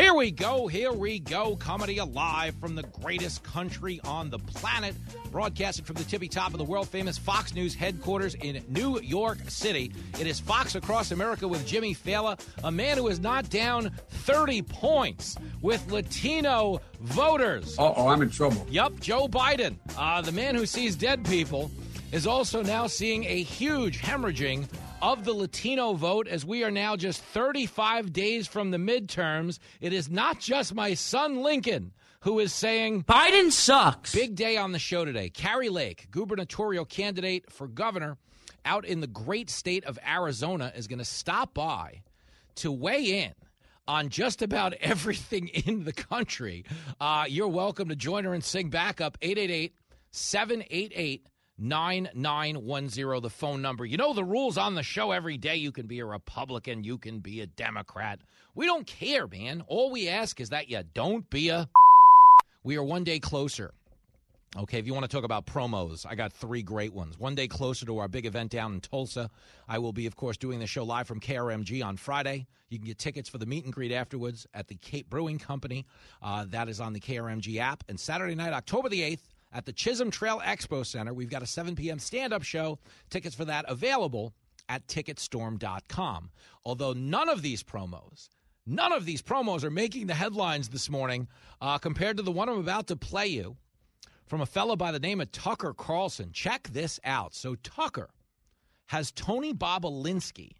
Here we go, here we go. Comedy alive from the greatest country on the planet. Broadcasting from the tippy top of the world famous Fox News headquarters in New York City. It is Fox Across America with Jimmy Failla, a man who is not down 30 points with Latino voters. Uh oh, I'm in trouble. Yup, Joe Biden, uh, the man who sees dead people, is also now seeing a huge hemorrhaging of the Latino vote as we are now just 35 days from the midterms. It is not just my son Lincoln who is saying Biden sucks. Big day on the show today. Kari Lake, gubernatorial candidate for governor out in the great state of Arizona, is going to stop by to weigh in on just about everything in the country. Uh, you're welcome to join her and sing backup 888 788 9910, the phone number. You know the rules on the show every day. You can be a Republican, you can be a Democrat. We don't care, man. All we ask is that you don't be a. We are one day closer. Okay, if you want to talk about promos, I got three great ones. One day closer to our big event down in Tulsa. I will be, of course, doing the show live from KRMG on Friday. You can get tickets for the meet and greet afterwards at the Cape Brewing Company. Uh, that is on the KRMG app. And Saturday night, October the 8th, at the Chisholm Trail Expo Center. We've got a 7 p.m. stand up show. Tickets for that available at ticketstorm.com. Although none of these promos, none of these promos are making the headlines this morning uh, compared to the one I'm about to play you from a fellow by the name of Tucker Carlson. Check this out. So, Tucker has Tony Bobulinski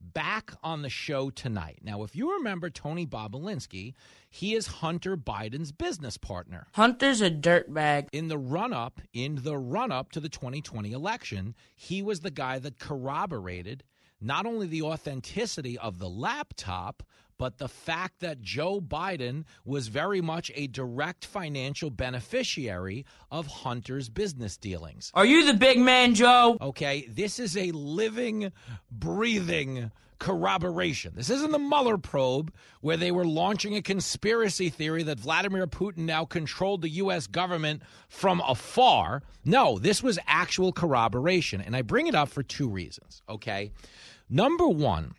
back on the show tonight. Now, if you remember Tony Bobulinski, he is Hunter Biden's business partner. Hunter's a dirtbag. In the run up, in the run up to the 2020 election, he was the guy that corroborated not only the authenticity of the laptop, but the fact that Joe Biden was very much a direct financial beneficiary of Hunter's business dealings. Are you the big man, Joe? Okay, this is a living, breathing corroboration. This isn't the Mueller probe where they were launching a conspiracy theory that Vladimir Putin now controlled the U.S. government from afar. No, this was actual corroboration. And I bring it up for two reasons, okay? Number one,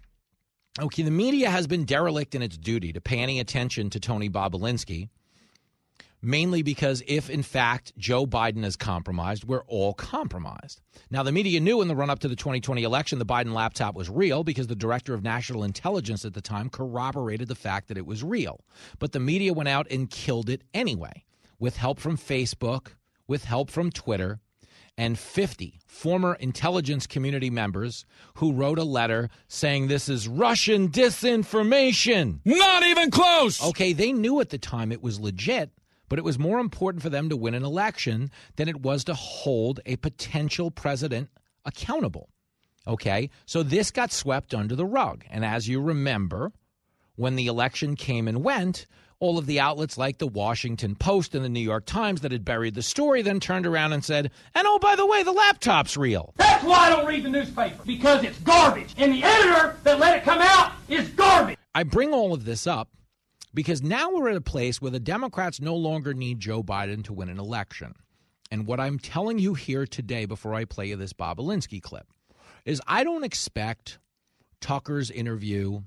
Okay, the media has been derelict in its duty to pay any attention to Tony Bobulinski, mainly because if, in fact, Joe Biden is compromised, we're all compromised. Now, the media knew in the run up to the 2020 election the Biden laptop was real because the director of national intelligence at the time corroborated the fact that it was real. But the media went out and killed it anyway, with help from Facebook, with help from Twitter, and 50 former intelligence community members who wrote a letter saying this is Russian disinformation. Not even close. Okay, they knew at the time it was legit, but it was more important for them to win an election than it was to hold a potential president accountable. Okay, so this got swept under the rug. And as you remember, when the election came and went, all of the outlets like the Washington Post and the New York Times that had buried the story then turned around and said, and oh, by the way, the laptop's real. That's why I don't read the newspaper, because it's garbage. And the editor that let it come out is garbage. I bring all of this up because now we're at a place where the Democrats no longer need Joe Biden to win an election. And what I'm telling you here today, before I play you this Bobulinski clip, is I don't expect Tucker's interview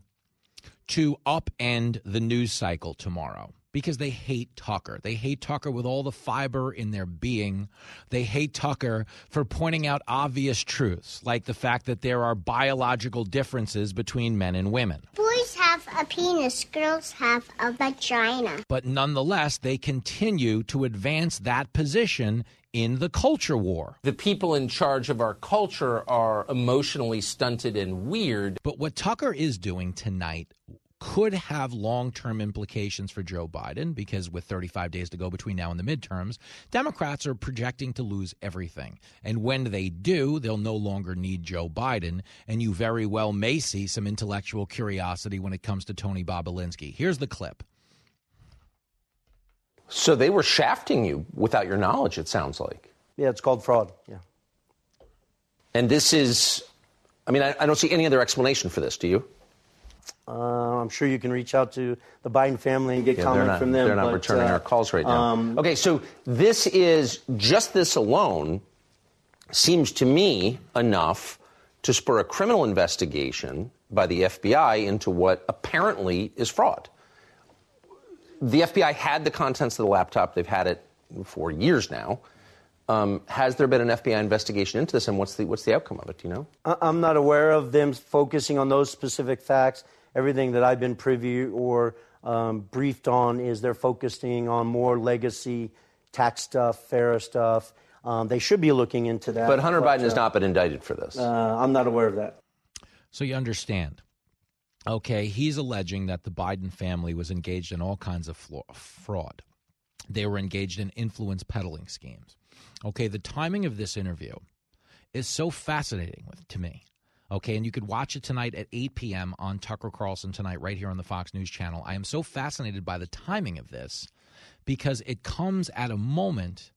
to upend the news cycle tomorrow because they hate Tucker. They hate Tucker with all the fiber in their being. They hate Tucker for pointing out obvious truths, like the fact that there are biological differences between men and women. Boys have a penis, girls have a vagina. But nonetheless, they continue to advance that position in the culture war. The people in charge of our culture are emotionally stunted and weird. But what Tucker is doing tonight could have long term implications for Joe Biden because with 35 days to go between now and the midterms, Democrats are projecting to lose everything. And when they do, they'll no longer need Joe Biden. And you very well may see some intellectual curiosity when it comes to Tony Bobulinski. Here's the clip. So they were shafting you without your knowledge, it sounds like. Yeah, it's called fraud. Yeah. And this is, I mean, I, I don't see any other explanation for this, do you? Uh, I'm sure you can reach out to the Biden family and get Yeah, comment not, from them. They're not but, returning uh, our calls right now. um, okay, so this is just this alone seems to me enough to spur a criminal investigation by the FBI into what apparently is fraud. The FBI had the contents of the laptop. They've had it for years now. Um, has there been an FBI investigation into this, and what's the what's the outcome of it? Do you know? I- I'm not aware of them focusing on those specific facts. Everything that I've been privy or um, briefed on is they're focusing on more legacy tax stuff, FARA stuff. Um, they should be looking into that. But Hunter Biden has uh, not been indicted for this. Uh, I'm not aware of that. So you understand. Okay, he's alleging that the Biden family was engaged in all kinds of fraud. They were engaged in influence peddling schemes. Okay, the timing of this interview is so fascinating with, to me. Okay, and you could watch it tonight at 8 p.m. on Tucker Carlson tonight, right here on the Fox News channel. I am so fascinated by the timing of this because it comes at a moment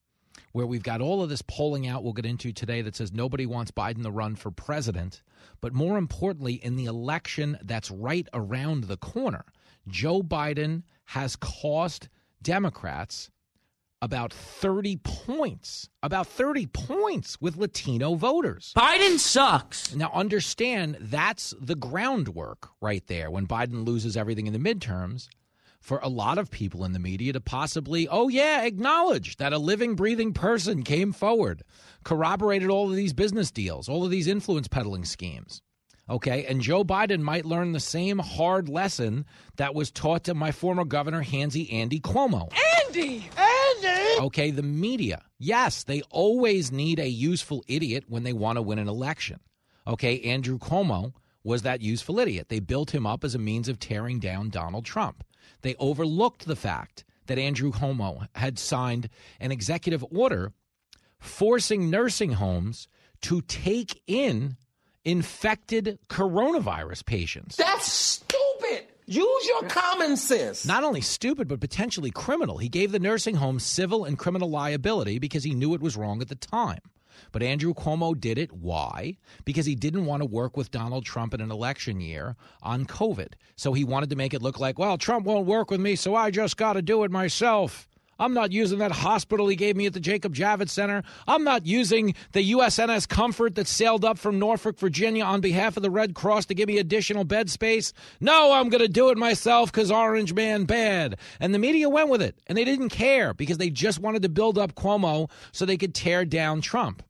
where we've got all of this polling out we'll get into today that says nobody wants Biden to run for president. But more importantly, in the election that's right around the corner, Joe Biden has cost Democrats about 30 points, about 30 points with Latino voters. Biden sucks. Now, understand that's the groundwork right there when Biden loses everything in the midterms for a lot of people in the media to possibly, oh, yeah, acknowledge that a living, breathing person came forward, corroborated all of these business deals, all of these influence peddling schemes. Okay, and Joe Biden might learn the same hard lesson that was taught to my former governor, Handsy Andy Cuomo. Andy! Andy! Okay, the media. Yes, they always need a useful idiot when they want to win an election. Okay, Andrew Cuomo was that useful idiot. They built him up as a means of tearing down Donald Trump. They overlooked the fact that Andrew Cuomo had signed an executive order forcing nursing homes to take in infected coronavirus patients. That's stupid. Use your common sense. Not only stupid, but potentially criminal. He gave the nursing home civil and criminal liability because he knew it was wrong at the time. But Andrew Cuomo did it. Why? Because he didn't want to work with Donald Trump in an election year on COVID. So he wanted to make it look like, well, Trump won't work with me, so I just got to do it myself. I'm not using that hospital he gave me at the Jacob Javits Center. I'm not using the USNS Comfort that sailed up from Norfolk, Virginia on behalf of the Red Cross to give me additional bed space. No, I'm going to do it myself because Orange Man bad. And the media went with it, and they didn't care because they just wanted to build up Cuomo so they could tear down Trump.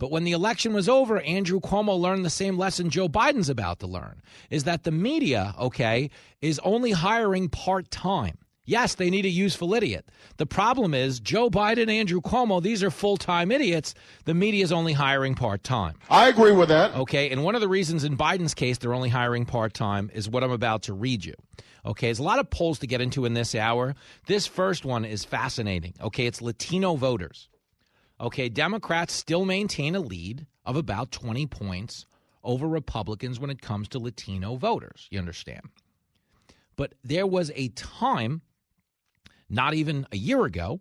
But when the election was over, Andrew Cuomo learned the same lesson Joe Biden's about to learn is that the media, okay, is only hiring part time. Yes, they need a useful idiot. The problem is Joe Biden, Andrew Cuomo, these are full time idiots. The media is only hiring part time. I agree with that. Okay, and one of the reasons in Biden's case they're only hiring part time is what I'm about to read you. Okay, there's a lot of polls to get into in this hour. This first one is fascinating. Okay, it's Latino voters. Okay, Democrats still maintain a lead of about 20 points over Republicans when it comes to Latino voters. You understand? But there was a time, not even a year ago,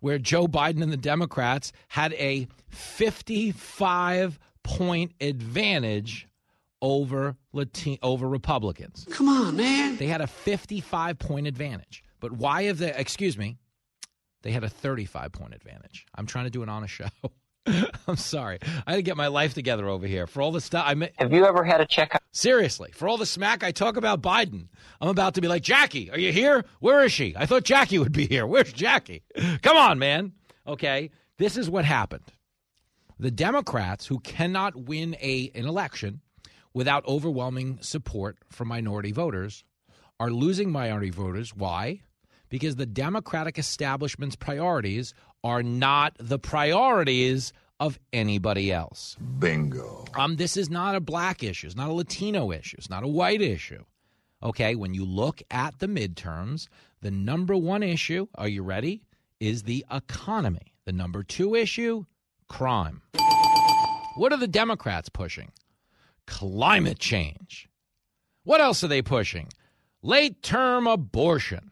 where Joe Biden and the Democrats had a 55 point advantage over Latino, over Republicans. Come on, man. They had a 55 point advantage. But why have they, excuse me, they had a 35 point advantage. I'm trying to do an honest show. I'm sorry. I had to get my life together over here. For all the stuff I mean, Have you ever had a check? Seriously, for all the smack I talk about Biden, I'm about to be like, Jackie, are you here? Where is she? I thought Jackie would be here. Where's Jackie? Come on, man. Okay, this is what happened. The Democrats, who cannot win a an election without overwhelming support from minority voters, are losing minority voters. Why? Because the Democratic establishment's priorities are not the priorities of anybody else. Bingo. Um, this is not a black issue. It's not a Latino issue. It's not a white issue. Okay, when you look at the midterms, the number one issue, are you ready, is the economy. The number two issue, crime. What are the Democrats pushing? Climate change. What else are they pushing? Late term abortion.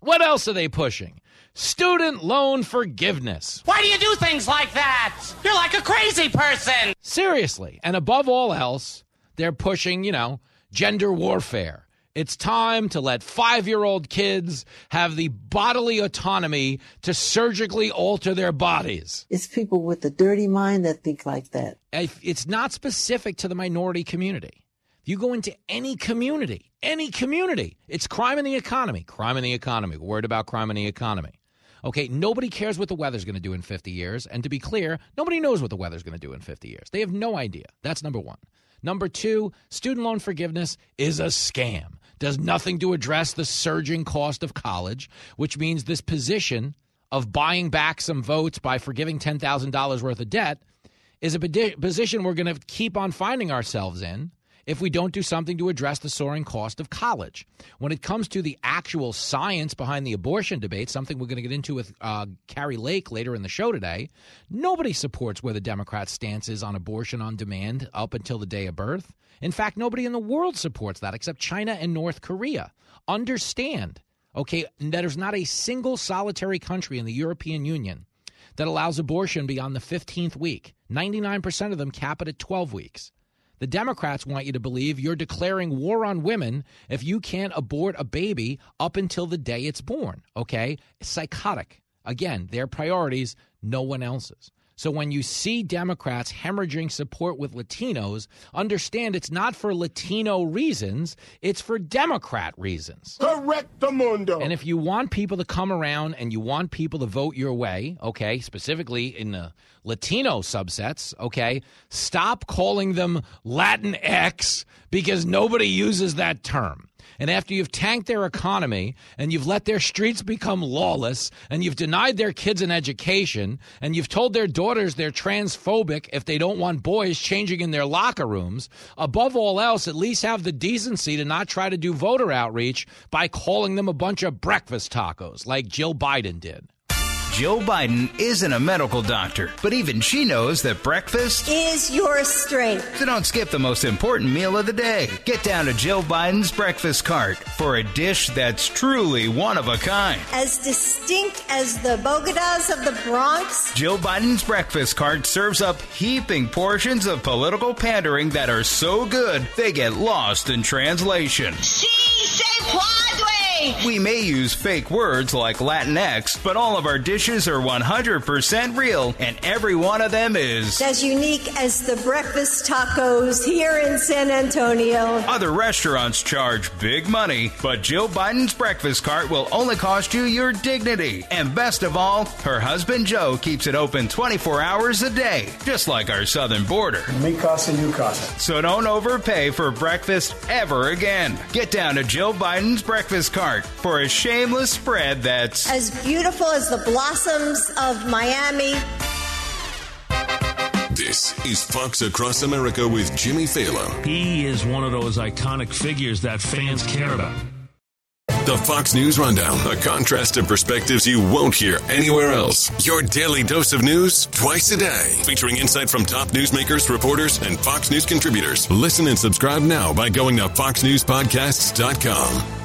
What else are they pushing? Student loan forgiveness. Why do you do things like that? You're like a crazy person. Seriously. And above all else, they're pushing, you know, gender warfare. It's time to let five year old kids have the bodily autonomy to surgically alter their bodies. It's people with a dirty mind that think like that. It's not specific to the minority community. If you go into any community, any community, it's crime in the economy. Crime in the economy. Worried about crime in the economy. Okay, nobody cares what the weather's going to do in 50 years. And to be clear, nobody knows what the weather's going to do in 50 years. They have no idea. That's number one. Number two, student loan forgiveness is a scam. Does nothing to address the surging cost of college, which means this position of buying back some votes by forgiving $10,000 worth of debt is a position we're going to keep on finding ourselves in if we don't do something to address the soaring cost of college. When it comes to the actual science behind the abortion debate, something we're going to get into with uh, Kari Lake later in the show today, nobody supports where the Democrats' stance is on abortion on demand up until the day of birth. In fact, nobody in the world supports that except China and North Korea. Understand, okay, that there's not a single solitary country in the European Union that allows abortion beyond the 15th week. 99% of them cap it at 12 weeks. The Democrats want you to believe you're declaring war on women if you can't abort a baby up until the day it's born. Okay? Psychotic. Again, their priorities, no one else's. So when you see Democrats hemorrhaging support with Latinos, understand it's not for Latino reasons, it's for Democrat reasons. Correct the mundo. And if you want people to come around and you want people to vote your way, okay, specifically in the Latino subsets, okay, stop calling them Latin X because nobody uses that term. And after you've tanked their economy and you've let their streets become lawless and you've denied their kids an education and you've told their daughters they're transphobic if they don't want boys changing in their locker rooms, above all else, at least have the decency to not try to do voter outreach by calling them a bunch of breakfast tacos like Jill Biden did. Jill Biden isn't a medical doctor, but even she knows that breakfast is your strength. So don't skip the most important meal of the day. Get down to Jill Biden's breakfast cart for a dish that's truly one of a kind. As distinct as the bodegas of the Bronx. Jill Biden's breakfast cart serves up heaping portions of political pandering that are so good they get lost in translation. She say Padre! We may use fake words like Latinx, but all of our dishes are 100% real, and every one of them is as unique as the breakfast tacos here in San Antonio. Other restaurants charge big money, but Jill Biden's breakfast cart will only cost you your dignity. And best of all, her husband Joe keeps it open 24 hours a day, just like our southern border. Mi casa, you casa. So don't overpay for breakfast ever again. Get down to Jill Biden's breakfast cart for a shameless spread that's as beautiful as the blossoms of Miami. This is Fox Across America with Jimmy Failla. He is one of those iconic figures that fans care about. The Fox News Rundown, a contrast of perspectives you won't hear anywhere else. Your daily dose of news twice a day, featuring insight from top newsmakers, reporters, and Fox News contributors. Listen and subscribe now by going to foxnewspodcasts.com.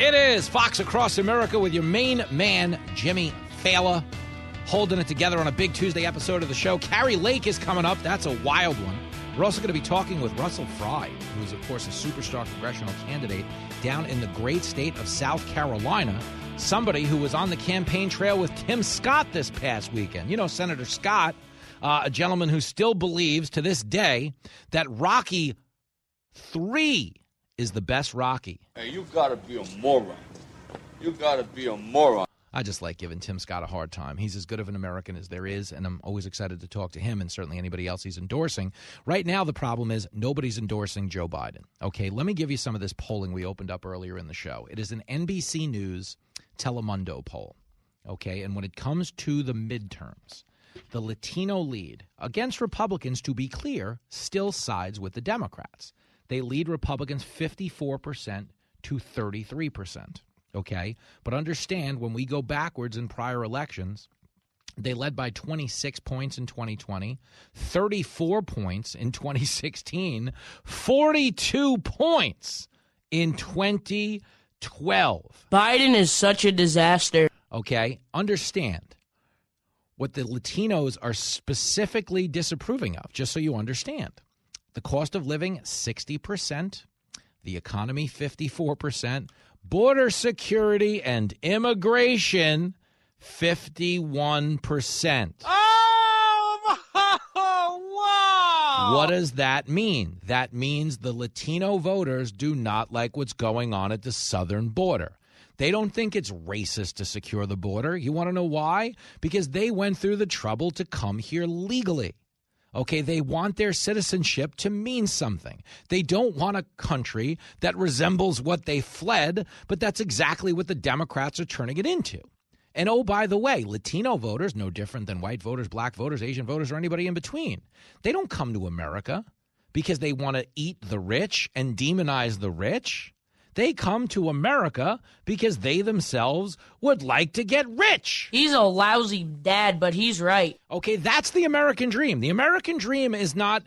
It is Fox Across America with your main man, Jimmy Failla, holding it together on a big Tuesday episode of the show. Kari Lake is coming up. That's a wild one. We're also going to be talking with Russell Fry, who is, of course, a superstar congressional candidate down in the great state of South Carolina. Somebody who was on the campaign trail with Tim Scott this past weekend. You know, Senator Scott, uh, a gentleman who still believes to this day that Rocky 3 is the best Rocky. Hey, you gotta be a moron. You gotta be a moron. I just like giving Tim Scott a hard time. He's as good of an American as there is, and I'm always excited to talk to him and certainly anybody else he's endorsing. Right now, the problem is nobody's endorsing Joe Biden. Okay, let me give you some of this polling we opened up earlier in the show. It is an NBC News Telemundo poll. Okay, and when it comes to the midterms, the Latino lead against Republicans, to be clear, still sides with the Democrats they lead Republicans 54% to 33%. Okay? But understand when we go backwards in prior elections, They led by 26 points in 2020, 34 points in 2016, 42 points in 2012. Biden is such a disaster. Okay, understand what the Latinos are specifically disapproving of, just so you understand. The cost of living, 60%, the economy, 54%, border security and immigration, 51%. Oh, wow. What does that mean? That means the Latino voters do not like what's going on at the southern border. They don't think it's racist to secure the border. You want to know why? Because they went through the trouble to come here legally. Okay, they want their citizenship to mean something. They don't want a country that resembles what they fled, but that's exactly what the Democrats are turning it into. And oh, by the way, Latino voters, no different than white voters, black voters, Asian voters, or anybody in between, they don't come to America because they want to eat the rich and demonize the rich. They come to America because they themselves would like to get rich. He's a lousy dad, but he's right. Okay, that's the American dream. The American dream is not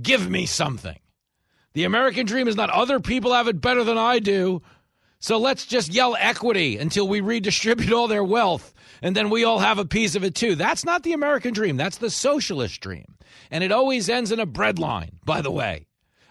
give me something. The American dream is not other people have it better than I do. So let's just yell equity until we redistribute all their wealth and then we all have a piece of it too. That's not the American dream. That's the socialist dream. And it always ends in a breadline, by the way.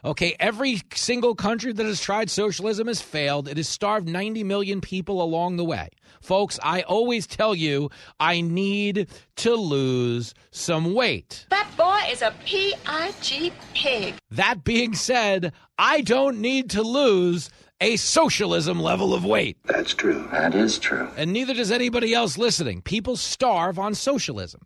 Okay, every single country that has tried socialism has failed. It has starved 90 million people along the way. Folks, I always tell you, I need to lose some weight. That boy is a P-I-G pig. pig. That being said, I don't need to lose a socialism level of weight. That's true. That is true. And neither does anybody else listening. People starve on socialism.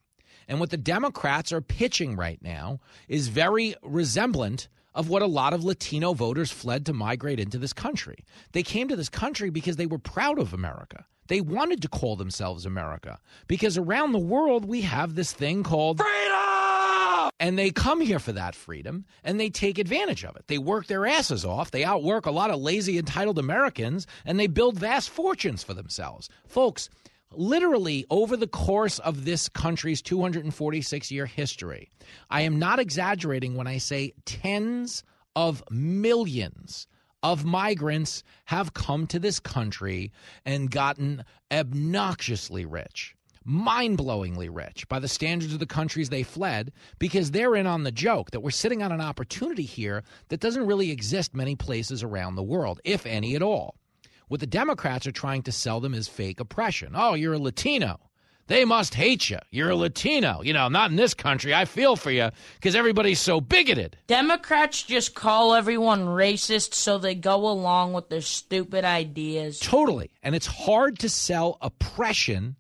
And what the Democrats are pitching right now is very resemblant of what a lot of Latino voters fled to migrate into this country. They came to this country because they were proud of America. They wanted to call themselves America because around the world we have this thing called freedom. And they come here for that freedom and they take advantage of it. They work their asses off. They outwork a lot of lazy, entitled Americans and they build vast fortunes for themselves. Folks, literally over the course of this country's 246 year history. I am not exaggerating when I say tens of millions of migrants have come to this country and gotten obnoxiously rich. Mind blowingly rich by the standards of the countries they fled because they're in on the joke that we're sitting on an opportunity here that doesn't really exist many places around the world, if any at all. What the Democrats are trying to sell them is fake oppression. Oh, you're a Latino. They must hate you. You're a Latino. You know, not in this country. I feel for you because everybody's so bigoted. Democrats just call everyone racist so they go along with their stupid ideas. Totally. And it's hard to sell oppression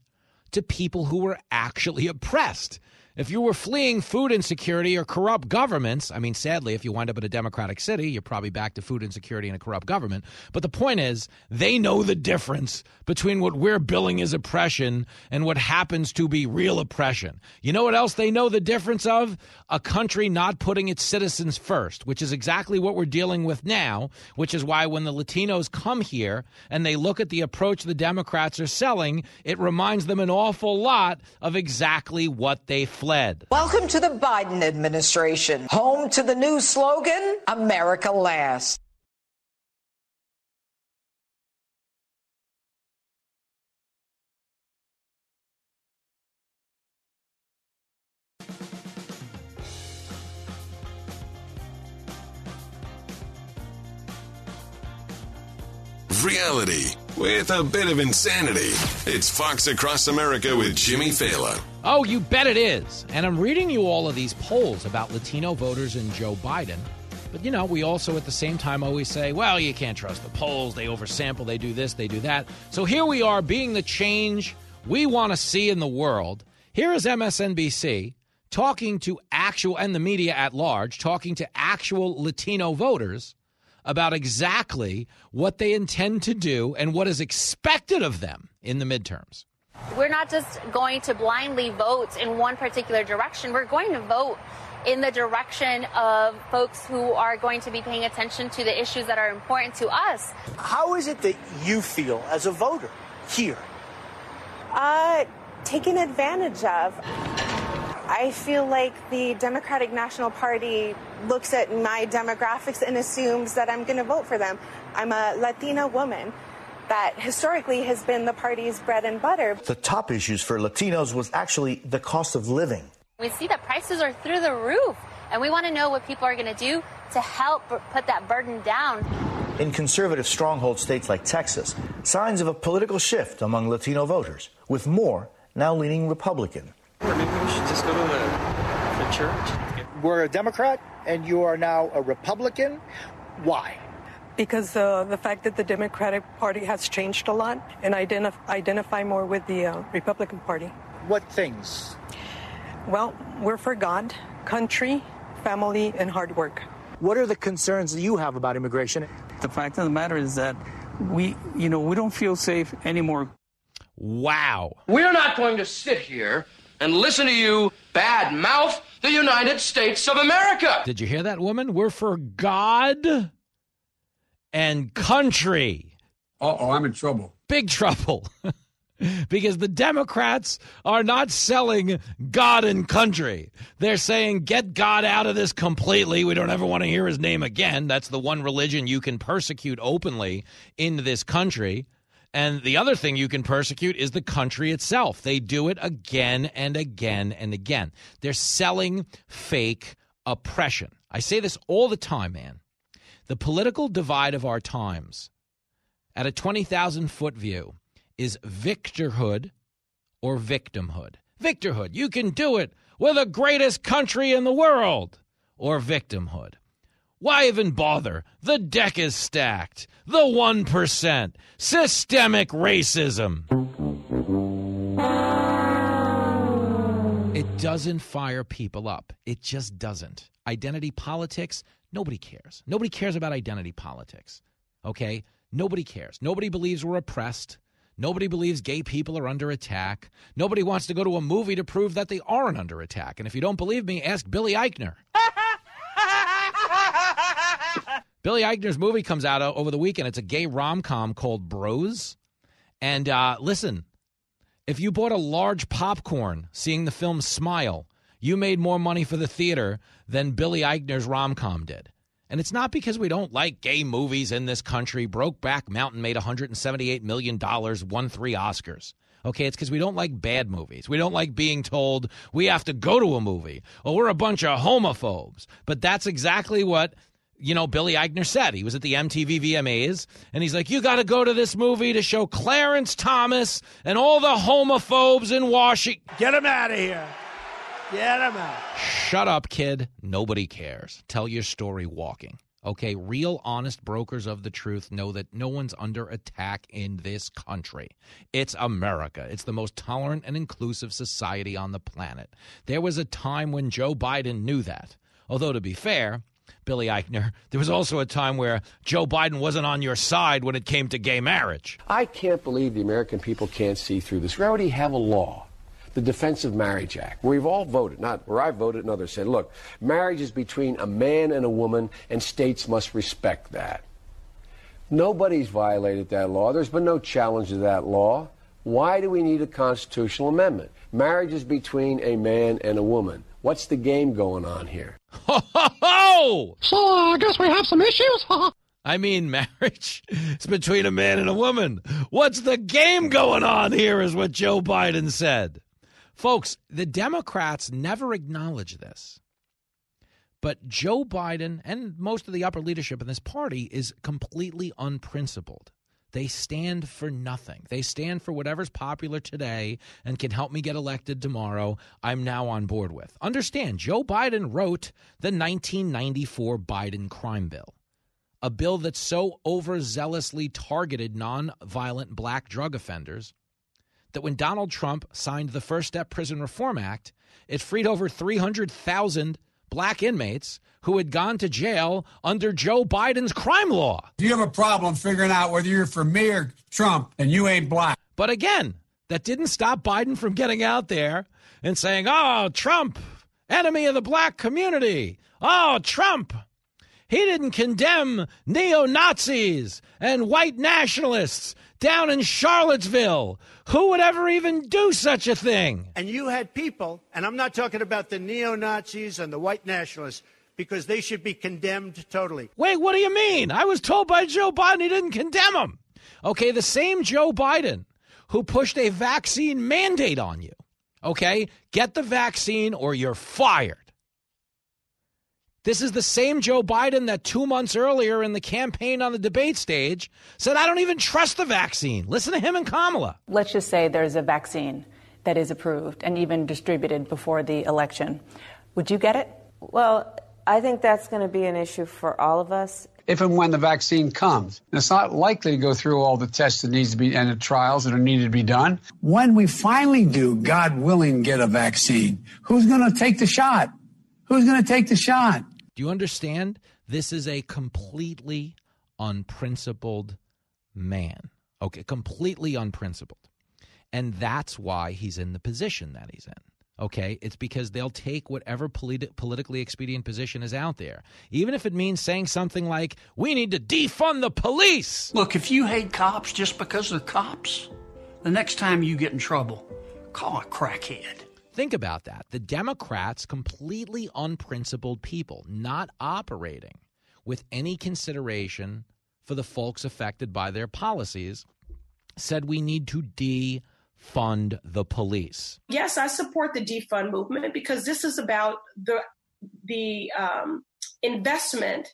to people who were actually oppressed. If you were fleeing food insecurity or corrupt governments, I mean, sadly, if you wind up in a democratic city, you're probably back to food insecurity and a corrupt government. But the point is, they know the difference between what we're billing as oppression and what happens to be real oppression. You know what else they know the difference of? A country not putting its citizens first, which is exactly what we're dealing with now, which is why when the Latinos come here and they look at the approach the Democrats are selling, it reminds them an awful lot of exactly what they fled. Welcome to the Biden administration, home to the new slogan, America Last. Reality with a bit of insanity. It's Fox Across America with Jimmy Failla. Oh, you bet it is. And I'm reading you all of these polls about Latino voters and Joe Biden. But, you know, we also at the same time always say, well, you can't trust the polls. They oversample, they do this, they do that. So here we are being the change we want to see in the world. Here is MSNBC talking to actual, and the media at large, talking to actual Latino voters about exactly what they intend to do and what is expected of them in the midterms. We're not just going to blindly vote in one particular direction. We're going to vote in the direction of folks who are going to be paying attention to the issues that are important to us. How is it that you feel as a voter here? Uh, taken advantage of. I feel like the Democratic National Party looks at my demographics and assumes that I'm going to vote for them. I'm a Latina woman. That historically has been the party's bread and butter. The top issues for Latinos was actually the cost of living. We see that prices are through the roof, and we want to know what people are going to do to help put that burden down. In conservative stronghold states like Texas, signs of a political shift among Latino voters, with more now leaning Republican. Or maybe we should just go to the, the church. We're a Democrat, and you are now a Republican. Why? Because uh, the fact that the Democratic Party has changed a lot and identif- identify more with the uh, Republican Party. What things? Well, we're for God, country, family, and hard work. What are the concerns that you have about immigration? The fact of the matter is that we, you know, we don't feel safe anymore. Wow. We're not going to sit here and listen to you bad mouth the United States of America. Did you hear that, woman? We're for God and country. Uh oh, I'm in trouble. Big trouble. because the Democrats are not selling God and country. They're saying, get God out of this completely. We don't ever want to hear his name again. That's the one religion you can persecute openly in this country. And the other thing you can persecute is the country itself. They do it again and again and again. They're selling fake oppression. I say this all the time, man. The political divide of our times, at a 20,000 foot view, is victorhood or victimhood. Victorhood, you can do it. We're the greatest country in the world. Or victimhood. Why even bother? The deck is stacked. The 1%. Systemic racism. It doesn't fire people up. It just doesn't. Identity politics, nobody cares. Nobody cares about identity politics. Okay? Nobody cares. Nobody believes we're oppressed. Nobody believes gay people are under attack. Nobody wants to go to a movie to prove that they aren't under attack. And if you don't believe me, ask Billy Eichner. Billy Eichner's movie comes out uh, over the weekend. It's a gay rom com called Bros. And uh, listen, if you bought a large popcorn seeing the film Smile, you made more money for the theater than Billy Eichner's rom com did. And it's not because we don't like gay movies in this country. Brokeback Mountain made $178 million, won three Oscars. Okay, it's because we don't like bad movies. We don't like being told we have to go to a movie or we're a bunch of homophobes. But that's exactly what, you know, Billy Eichner said. He was at the MTV VMAs and he's like, you got to go to this movie to show Clarence Thomas and all the homophobes in Washington. Get him out of here. Get him out. Shut up, kid. Nobody cares. Tell your story walking. Okay, real honest brokers of the truth know that no one's under attack in this country. It's America. It's the most tolerant and inclusive society on the planet. There was a time when Joe Biden knew that. Although, to be fair, Billy Eichner, there was also a time where Joe Biden wasn't on your side when it came to gay marriage. I can't believe the American people can't see through this. We already have a law the Defense of Marriage Act, where we've all voted, not where I voted and others said, look, marriage is between a man and a woman, and states must respect that. Nobody's violated that law. There's been no challenge to that law. Why do we need a constitutional amendment? Marriage is between a man and a woman. What's the game going on here? Ho, ho, ho! So uh, I guess we have some issues. I mean, marriage is between a man and a woman. What's the game going on here, is what Joe Biden said. Folks, the Democrats never acknowledge this. But Joe Biden and most of the upper leadership in this party is completely unprincipled. They stand for nothing. They stand for whatever's popular today and can help me get elected tomorrow. I'm now on board with. Understand, Joe Biden wrote the 1994 Biden crime bill, a bill that so overzealously targeted nonviolent black drug offenders that when Donald Trump signed the First Step Prison Reform Act, it freed over 300,000 black inmates who had gone to jail under Joe Biden's crime law. Do you have a problem figuring out whether you're for me or Trump and you ain't black? But again, that didn't stop Biden from getting out there and saying, oh, Trump, enemy of the black community. Oh, Trump. He didn't condemn neo Nazis and white nationalists down in Charlottesville. Who would ever even do such a thing? And you had people, and I'm not talking about the neo Nazis and the white nationalists, because they should be condemned totally. Wait, what do you mean? I was told by Joe Biden he didn't condemn them. Okay, the same Joe Biden who pushed a vaccine mandate on you. Okay, get the vaccine or you're fired. This is the same Joe Biden that two months earlier in the campaign on the debate stage said, I don't even trust the vaccine. Listen to him and Kamala. Let's just say there's a vaccine that is approved and even distributed before the election. Would you get it? Well, I think that's going to be an issue for all of us. If and when the vaccine comes, and it's not likely to go through all the tests that needs to be and the trials that are needed to be done. When we finally do, God willing, get a vaccine, who's going to take the shot? Who's going to take the shot? Do you understand? This is a completely unprincipled man. Okay, completely unprincipled. And that's why he's in the position that he's in. Okay, it's because they'll take whatever politi- politically expedient position is out there, even if it means saying something like, we need to defund the police. Look, if you hate cops just because they're cops, the next time you get in trouble, call a crackhead. Think about that. The Democrats, completely unprincipled people, not operating with any consideration for the folks affected by their policies, said we need to defund the police. Yes, I support the defund movement because this is about the the um, investment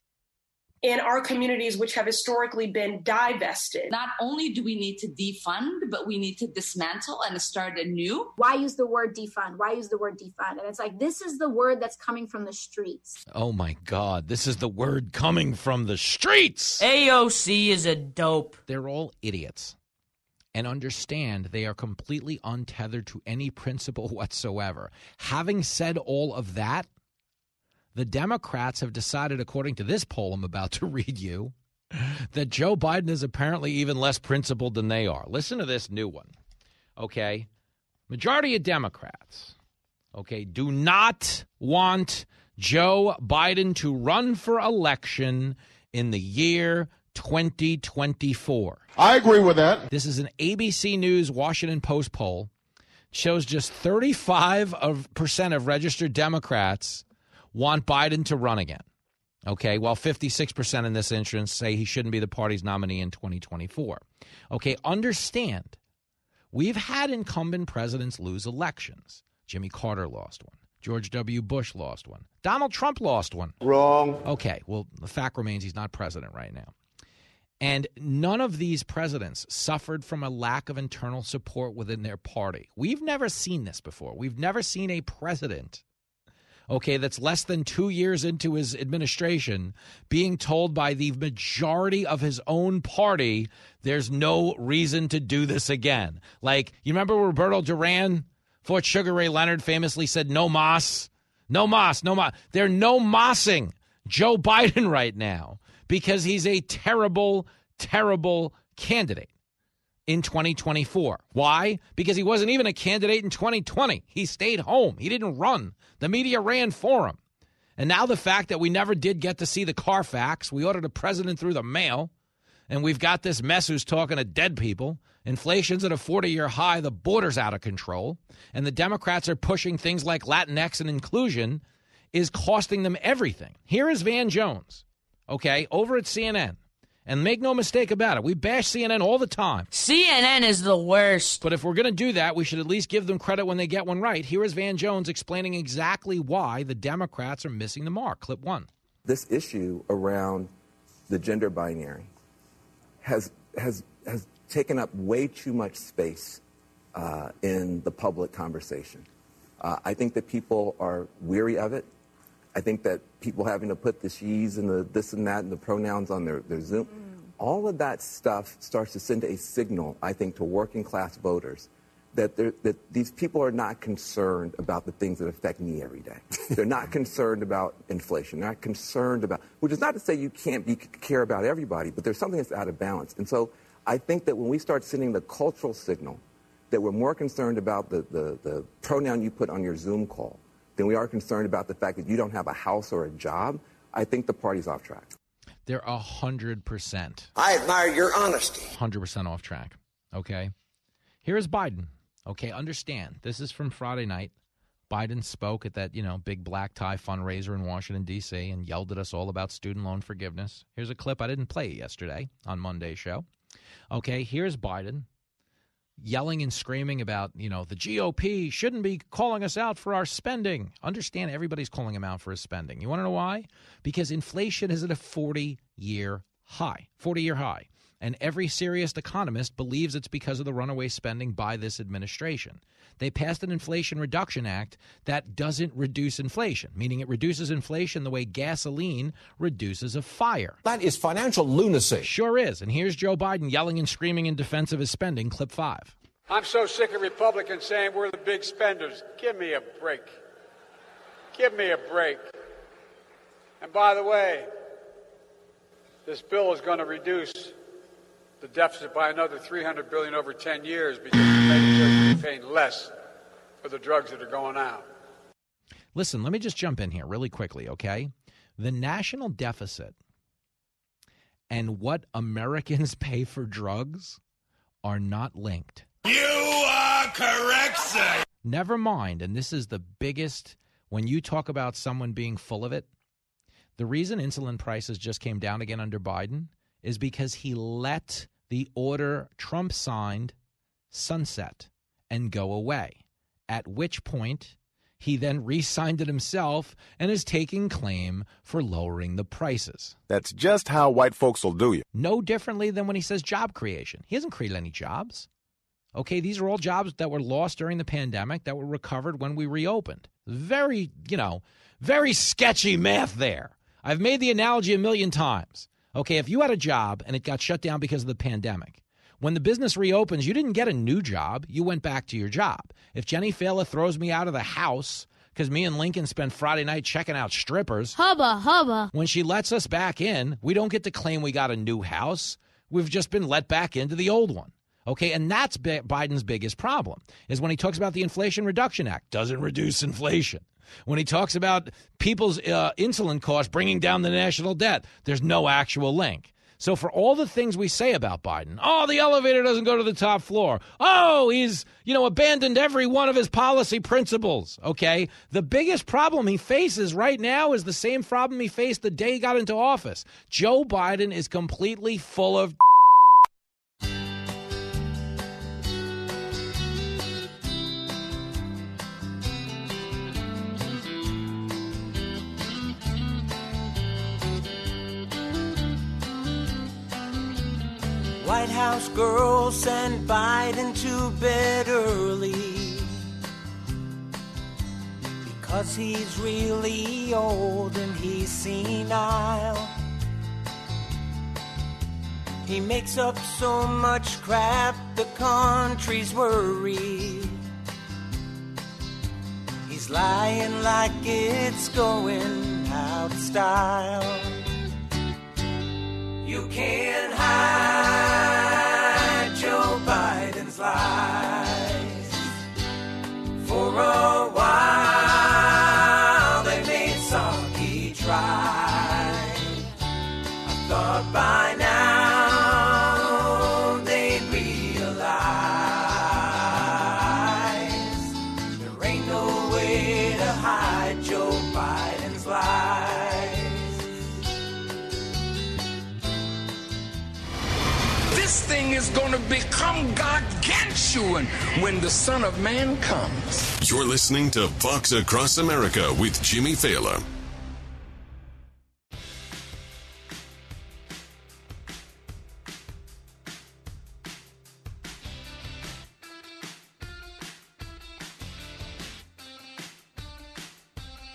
in our communities, which have historically been divested. Not only do we need to defund, but we need to dismantle and start anew. Why use the word defund? Why use the word defund? And it's like, this is the word that's coming from the streets. Oh my God, this is the word coming from the streets. AOC is a dope. They're all idiots and understand they are completely untethered to any principle whatsoever. Having said all of that, the Democrats have decided, according to this poll I'm about to read you, that Joe Biden is apparently even less principled than they are. Listen to this new one. Okay. Majority of Democrats, okay, do not want Joe Biden to run for election in the year 2024. I agree with that. This is an ABC News Washington Post poll. Shows just 35 of, percent of registered Democrats want Biden to run again. Okay, while 56% in this instance say he shouldn't be the party's nominee in 2024. Okay, understand, we've had incumbent presidents lose elections. Jimmy Carter lost one. George W. Bush lost one. Donald Trump lost one. Wrong. Okay, well, the fact remains he's not president right now. And none of these presidents suffered from a lack of internal support within their party. We've never seen this before. We've never seen a president okay, that's less than two years into his administration, being told by the majority of his own party, there's no reason to do this again. Like, you remember Roberto Duran, Fort Sugar Ray Leonard famously said, no más, no más, no más. They're no mossing Joe Biden right now because he's a terrible, terrible candidate in 2024. Why? Because he wasn't even a candidate in 2020. He stayed home. He didn't run. The media ran for him. And now the fact that we never did get to see the Carfax, we ordered a president through the mail, and we've got this mess who's talking to dead people. Inflation's at a 40 year high, the border's out of control, and the Democrats are pushing things like Latinx and inclusion is costing them everything. Here is Van Jones, okay, over at CNN. And make no mistake about it, we bash CNN all the time. CNN is the worst. But if we're going to do that, we should at least give them credit when they get one right. Here is Van Jones explaining exactly why the Democrats are missing the mark. Clip one. This issue around the gender binary has has has taken up way too much space uh, in the public conversation. Uh, I think that people are weary of it. I think that people having to put the she's and the this and that and the pronouns on their, their Zoom, mm. all of that stuff starts to send a signal, I think, to working class voters that, that these people are not concerned about the things that affect me every day. They're not concerned about inflation. They're not concerned about, which is not to say you can't be, care about everybody, but there's something that's out of balance. And so I think that when we start sending the cultural signal that we're more concerned about the, the, the pronoun you put on your Zoom call than we are concerned about the fact that you don't have a house or a job, I think the party's off track. They're a hundred percent. I admire your honesty. Hundred percent off track. Okay. Here's Biden. Okay, understand. This is from Friday night. Biden spoke at that, you know, big black tie fundraiser in Washington D.C. and yelled at us all about student loan forgiveness. Here's a clip I didn't play yesterday on Monday's show. Okay, here's Biden yelling and screaming about, you know, the GOP shouldn't be calling us out for our spending. Understand everybody's calling him out for his spending. You want to know why? Because inflation is at a 40 year high, 40 year high. And every serious economist believes it's because of the runaway spending by this administration. They passed an Inflation Reduction Act that doesn't reduce inflation, meaning it reduces inflation the way gasoline reduces a fire. That is financial lunacy. Sure is. And here's Joe Biden yelling and screaming in defense of his spending, clip five. I'm so sick of Republicans saying we're the big spenders. Give me a break. Give me a break. And by the way, this bill is going to reduce the deficit by another 300 billion over 10 years because we're making paying less for the drugs that are going out. Listen, let me just jump in here really quickly, okay? The national deficit and what Americans pay for drugs are not linked. You are correct, sir. Never mind, and this is the biggest when you talk about someone being full of it. The reason insulin prices just came down again under Biden is because he let the order Trump signed sunset and go away. At which point, he then re signed it himself and is taking claim for lowering the prices. That's just how white folks will do you. No differently than when he says job creation. He hasn't created any jobs. Okay, these are all jobs that were lost during the pandemic that were recovered when we reopened. Very, you know, very sketchy math there. I've made the analogy a million times. Okay, if you had a job and it got shut down because of the pandemic, when the business reopens, you didn't get a new job. You went back to your job. If Jenny Failla throws me out of the house because me and Lincoln spent Friday night checking out strippers, hubba hubba. When she lets us back in, we don't get to claim we got a new house. We've just been let back into the old one. Okay, and that's Biden's biggest problem is when he talks about the Inflation Reduction Act doesn't reduce inflation. When he talks about people's uh, insulin costs bringing down the national debt, there's no actual link. So for all the things we say about Biden, oh, the elevator doesn't go to the top floor. Oh, he's, you know, abandoned every one of his policy principles. Okay? The biggest problem he faces right now is the same problem he faced the day he got into office. Joe Biden is completely full of White House girls send Biden to bed early because he's really old and he's senile. He makes up so much crap, the country's worried. He's lying like it's going out of style. You can't hide Joe Biden's lies. For a while, they made Psaki try. I thought by going to become gargantuan when the Son of Man comes. You're listening to Fox Across America with Jimmy Failla.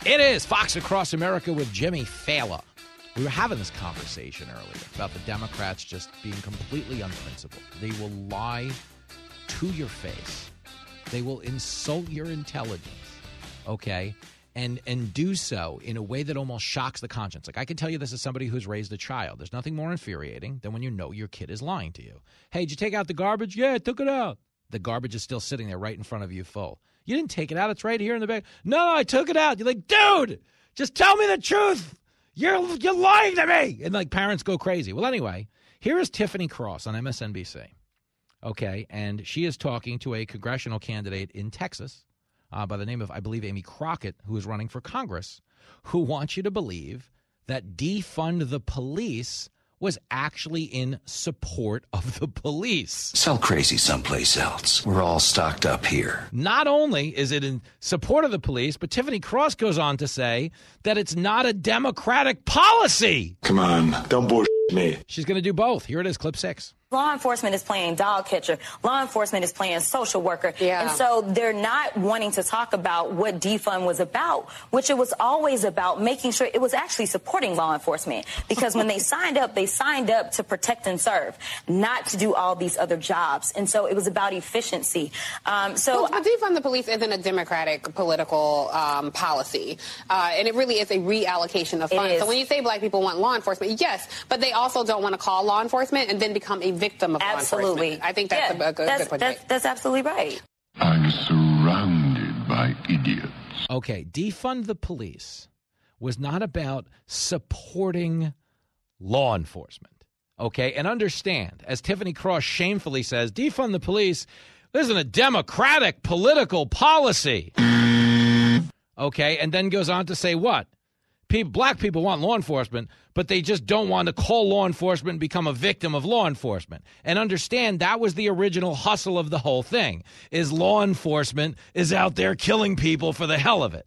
It is Fox Across America with Jimmy Failla. We were having this conversation earlier about the Democrats just being completely unprincipled. They will lie to your face. They will insult your intelligence. Okay? And and do so in a way that almost shocks the conscience. Like I can tell you this as somebody who's raised a child. There's nothing more infuriating than when you know your kid is lying to you. Hey, did you take out the garbage? Yeah, I took it out. The garbage is still sitting there right in front of you full. You didn't take it out. It's right here in the bag. No, I took it out. You're like, dude, just tell me the truth. You're you're lying to me. And like parents go crazy. Well, anyway, here is Tiffany Cross on MSNBC. Okay, and she is talking to a congressional candidate in Texas uh, by the name of, I believe, Amy Crockett, who is running for Congress, who wants you to believe that defund the police was actually in support of the police. Sell crazy someplace else. We're all stocked up here. Not only is it in support of the police, but Tiffany Cross goes on to say that it's not a Democratic policy. Come on, don't bullshit me. She's going to do both. Here it is, clip six. Law enforcement is playing dog catcher. Law enforcement is playing social worker. Yeah. And so they're not wanting to talk about what defund was about, which it was always about making sure it was actually supporting law enforcement. Because when they signed up, they signed up to protect and serve, not to do all these other jobs. And so it was about efficiency. Um, so well, defund the police isn't a democratic political um, policy, uh, and it really is a reallocation of funds. So when you say black people want law enforcement, yes, but they also don't want to call law enforcement and then become a victim of Absolutely. law enforcement. I think that's Yeah, a, a good, that's, good point. that's, that's absolutely right. I'm surrounded by idiots. Okay, defund the police was not about supporting law enforcement. Okay, and understand, as Tiffany Cross shamefully says, defund the police isn't a democratic political policy. Okay, and then goes on to say what? People, black people want law enforcement, but they just don't want to call law enforcement and become a victim of law enforcement. And understand that was the original hustle of the whole thing. Is law enforcement is out there killing people for the hell of it.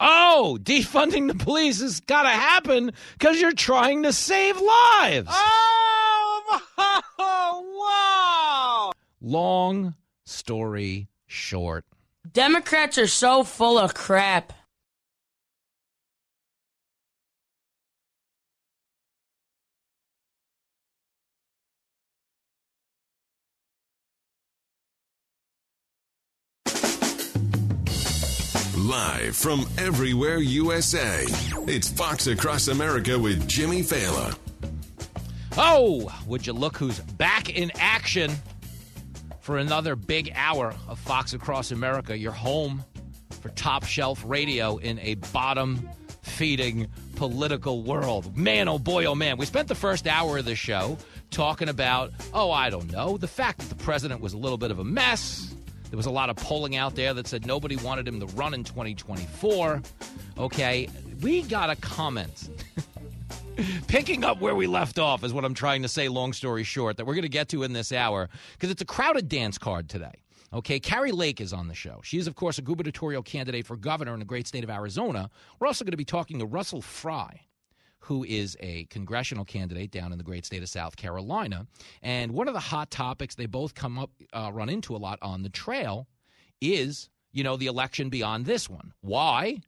Oh, defunding the police has got to happen because you're trying to save lives. Oh, wow. Long story short. Democrats are so full of crap. Live from everywhere USA, it's Fox Across America with Jimmy Failla. Oh, would you look who's back in action for another big hour of Fox Across America, your home for top shelf radio in a bottom feeding political world. Man, oh boy, oh man. We spent the first hour of the show talking about, oh, I don't know, the fact that the president was a little bit of a mess. There was a lot of polling out there that said nobody wanted him to run in 2024. Okay, we got a comment. Picking up where we left off is what I'm trying to say, long story short, that we're going to get to in this hour because it's a crowded dance card today. Okay, Kari Lake is on the show. She is, of course, a gubernatorial candidate for governor in the great state of Arizona. We're also going to be talking to Russell Fry, who is a congressional candidate down in the great state of South Carolina. And one of the hot topics they both come up, uh, run into a lot on the trail is, you know, the election beyond this one. Why?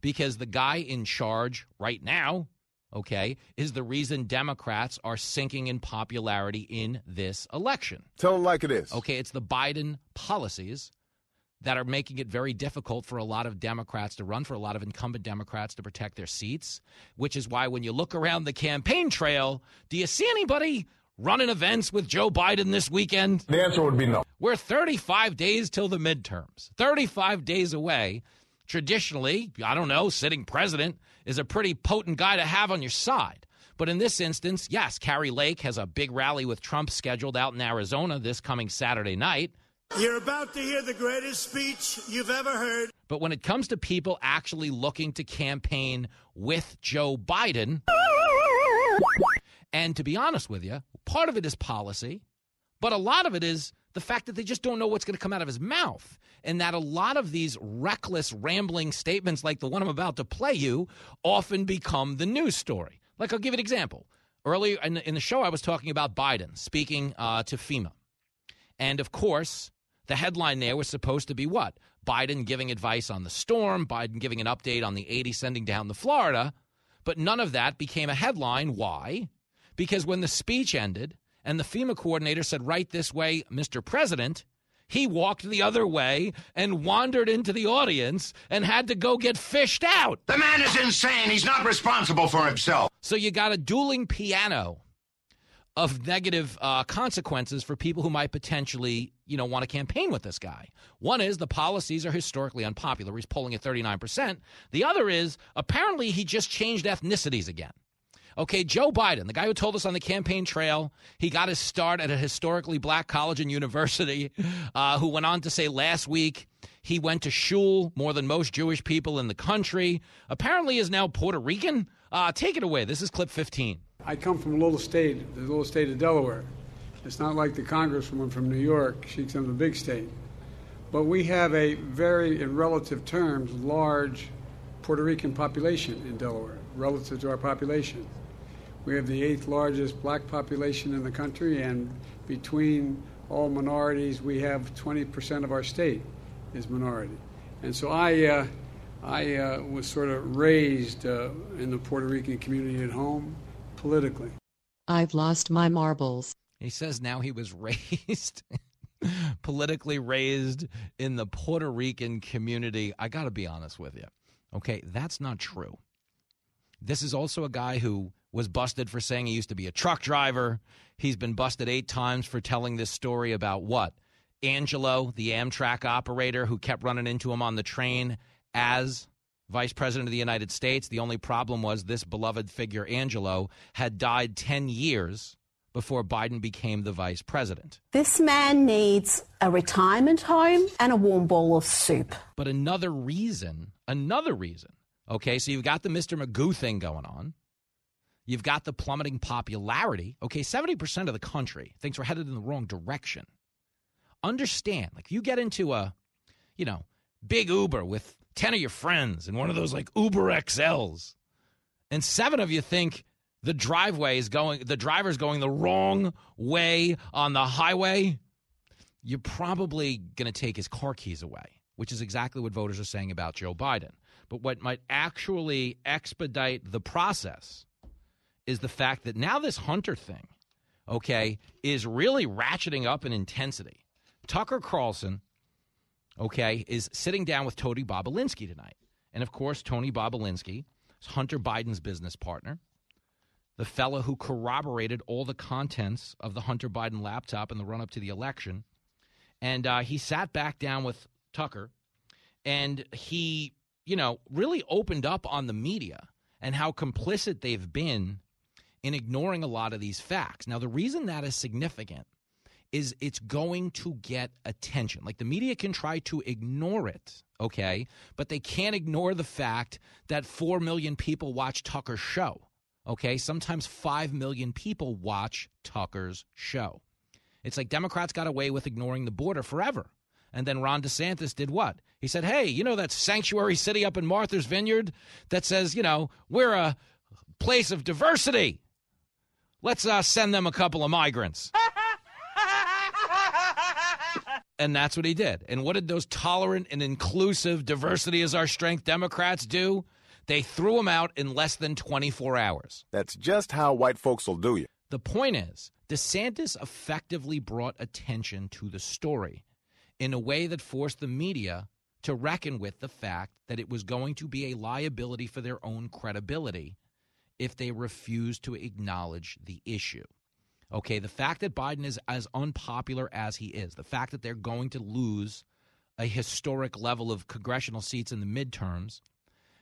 Because the guy in charge right now, okay, is the reason Democrats are sinking in popularity in this election. Tell them like it is. Okay, it's the Biden policies that are making it very difficult for a lot of Democrats to run, for a lot of incumbent Democrats to protect their seats, which is why when you look around the campaign trail, do you see anybody running events with Joe Biden this weekend? The answer would be no. We're 35 days till the midterms, 35 days away. Traditionally, I don't know, sitting president is a pretty potent guy to have on your side. But in this instance, yes, Kari Lake has a big rally with Trump scheduled out in Arizona this coming Saturday night. You're about to hear the greatest speech you've ever heard. But when it comes to people actually looking to campaign with Joe Biden, and to be honest with you, part of it is policy, but a lot of it is the fact that they just don't know what's going to come out of his mouth. And that a lot of these reckless, rambling statements, like the one I'm about to play you, often become the news story. Like, I'll give an example. Earlier in the, in the show, I was talking about Biden speaking uh, to FEMA. And of course, the headline there was supposed to be what? Biden giving advice on the storm, Biden giving an update on the 80 sending down the Florida. But none of that became a headline. Why? because when the speech ended and the FEMA coordinator said, Right this way, Mr. President, he walked the other way and wandered into the audience and had to go get fished out. The man is insane. He's not responsible for himself. So you got a dueling piano of negative uh, consequences for people who might potentially, you know, want to campaign with this guy. One is the policies are historically unpopular. He's polling at 39%. The other is apparently he just changed ethnicities again. Okay, Joe Biden, the guy who told us on the campaign trail he got his start at a historically black college and university, uh, who went on to say last week he went to shul more than most Jewish people in the country, apparently is now Puerto Rican. Uh, take it away. This is clip 15. I come from a little state, the little state of Delaware. It's not like the congresswoman from New York. She comes from a big state. But we have a very, in relative terms, large Puerto Rican population in Delaware relative to our population. We have the eighth largest black population in the country, and between all minorities, we have 20% of our state is minority. And so I, uh, I uh, was sort of raised uh, in the Puerto Rican community at home politically. I've lost my marbles. He says now he was raised, politically raised in the Puerto Rican community. I got to be honest with you. Okay, that's not true. This is also a guy who was busted for saying he used to be a truck driver. He's been busted eight times for telling this story about what? Angelo, the Amtrak operator who kept running into him on the train as vice president of the United States. The only problem was this beloved figure, Angelo, had died 10 years before Biden became the vice president. This man needs a retirement home and a warm bowl of soup. But another reason, another reason, okay, so you've got the Mr. Magoo thing going on. You've got the plummeting popularity. Okay, 70% of the country thinks we're headed in the wrong direction. Understand, like, you get into a, you know, big Uber with 10 of your friends and one of those like Uber XLs, and seven of you think the driveway is going, the driver's going the wrong way on the highway, you're probably going to take his car keys away, which is exactly what voters are saying about Joe Biden. But what might actually expedite the process is the fact that now this Hunter thing, okay, is really ratcheting up in intensity. Tucker Carlson okay, is sitting down with Tony Bobulinski tonight. And of course, Tony Bobulinski is Hunter Biden's business partner, the fellow who corroborated all the contents of the Hunter Biden laptop in the run up to the election. And uh, he sat back down with Tucker and he, you know, really opened up on the media and how complicit they've been in ignoring a lot of these facts. Now, the reason that is significant is it's going to get attention. Like the media can try to ignore it, okay? But they can't ignore the fact that 4 million people watch Tucker's show, okay? Sometimes 5 million people watch Tucker's show. It's like Democrats got away with ignoring the border forever. And then Ron DeSantis did what? He said, hey, you know that sanctuary city up in Martha's Vineyard that says, you know, we're a place of diversity? Let's uh, send them a couple of migrants. And that's what he did. And what did those tolerant and inclusive, diversity is our strength Democrats do? They threw him out in less than 24 hours. That's just how white folks will do you. The point is, DeSantis effectively brought attention to the story in a way that forced the media to reckon with the fact that it was going to be a liability for their own credibility if they refused to acknowledge the issue. Okay, the fact that Biden is as unpopular as he is, the fact that they're going to lose a historic level of congressional seats in the midterms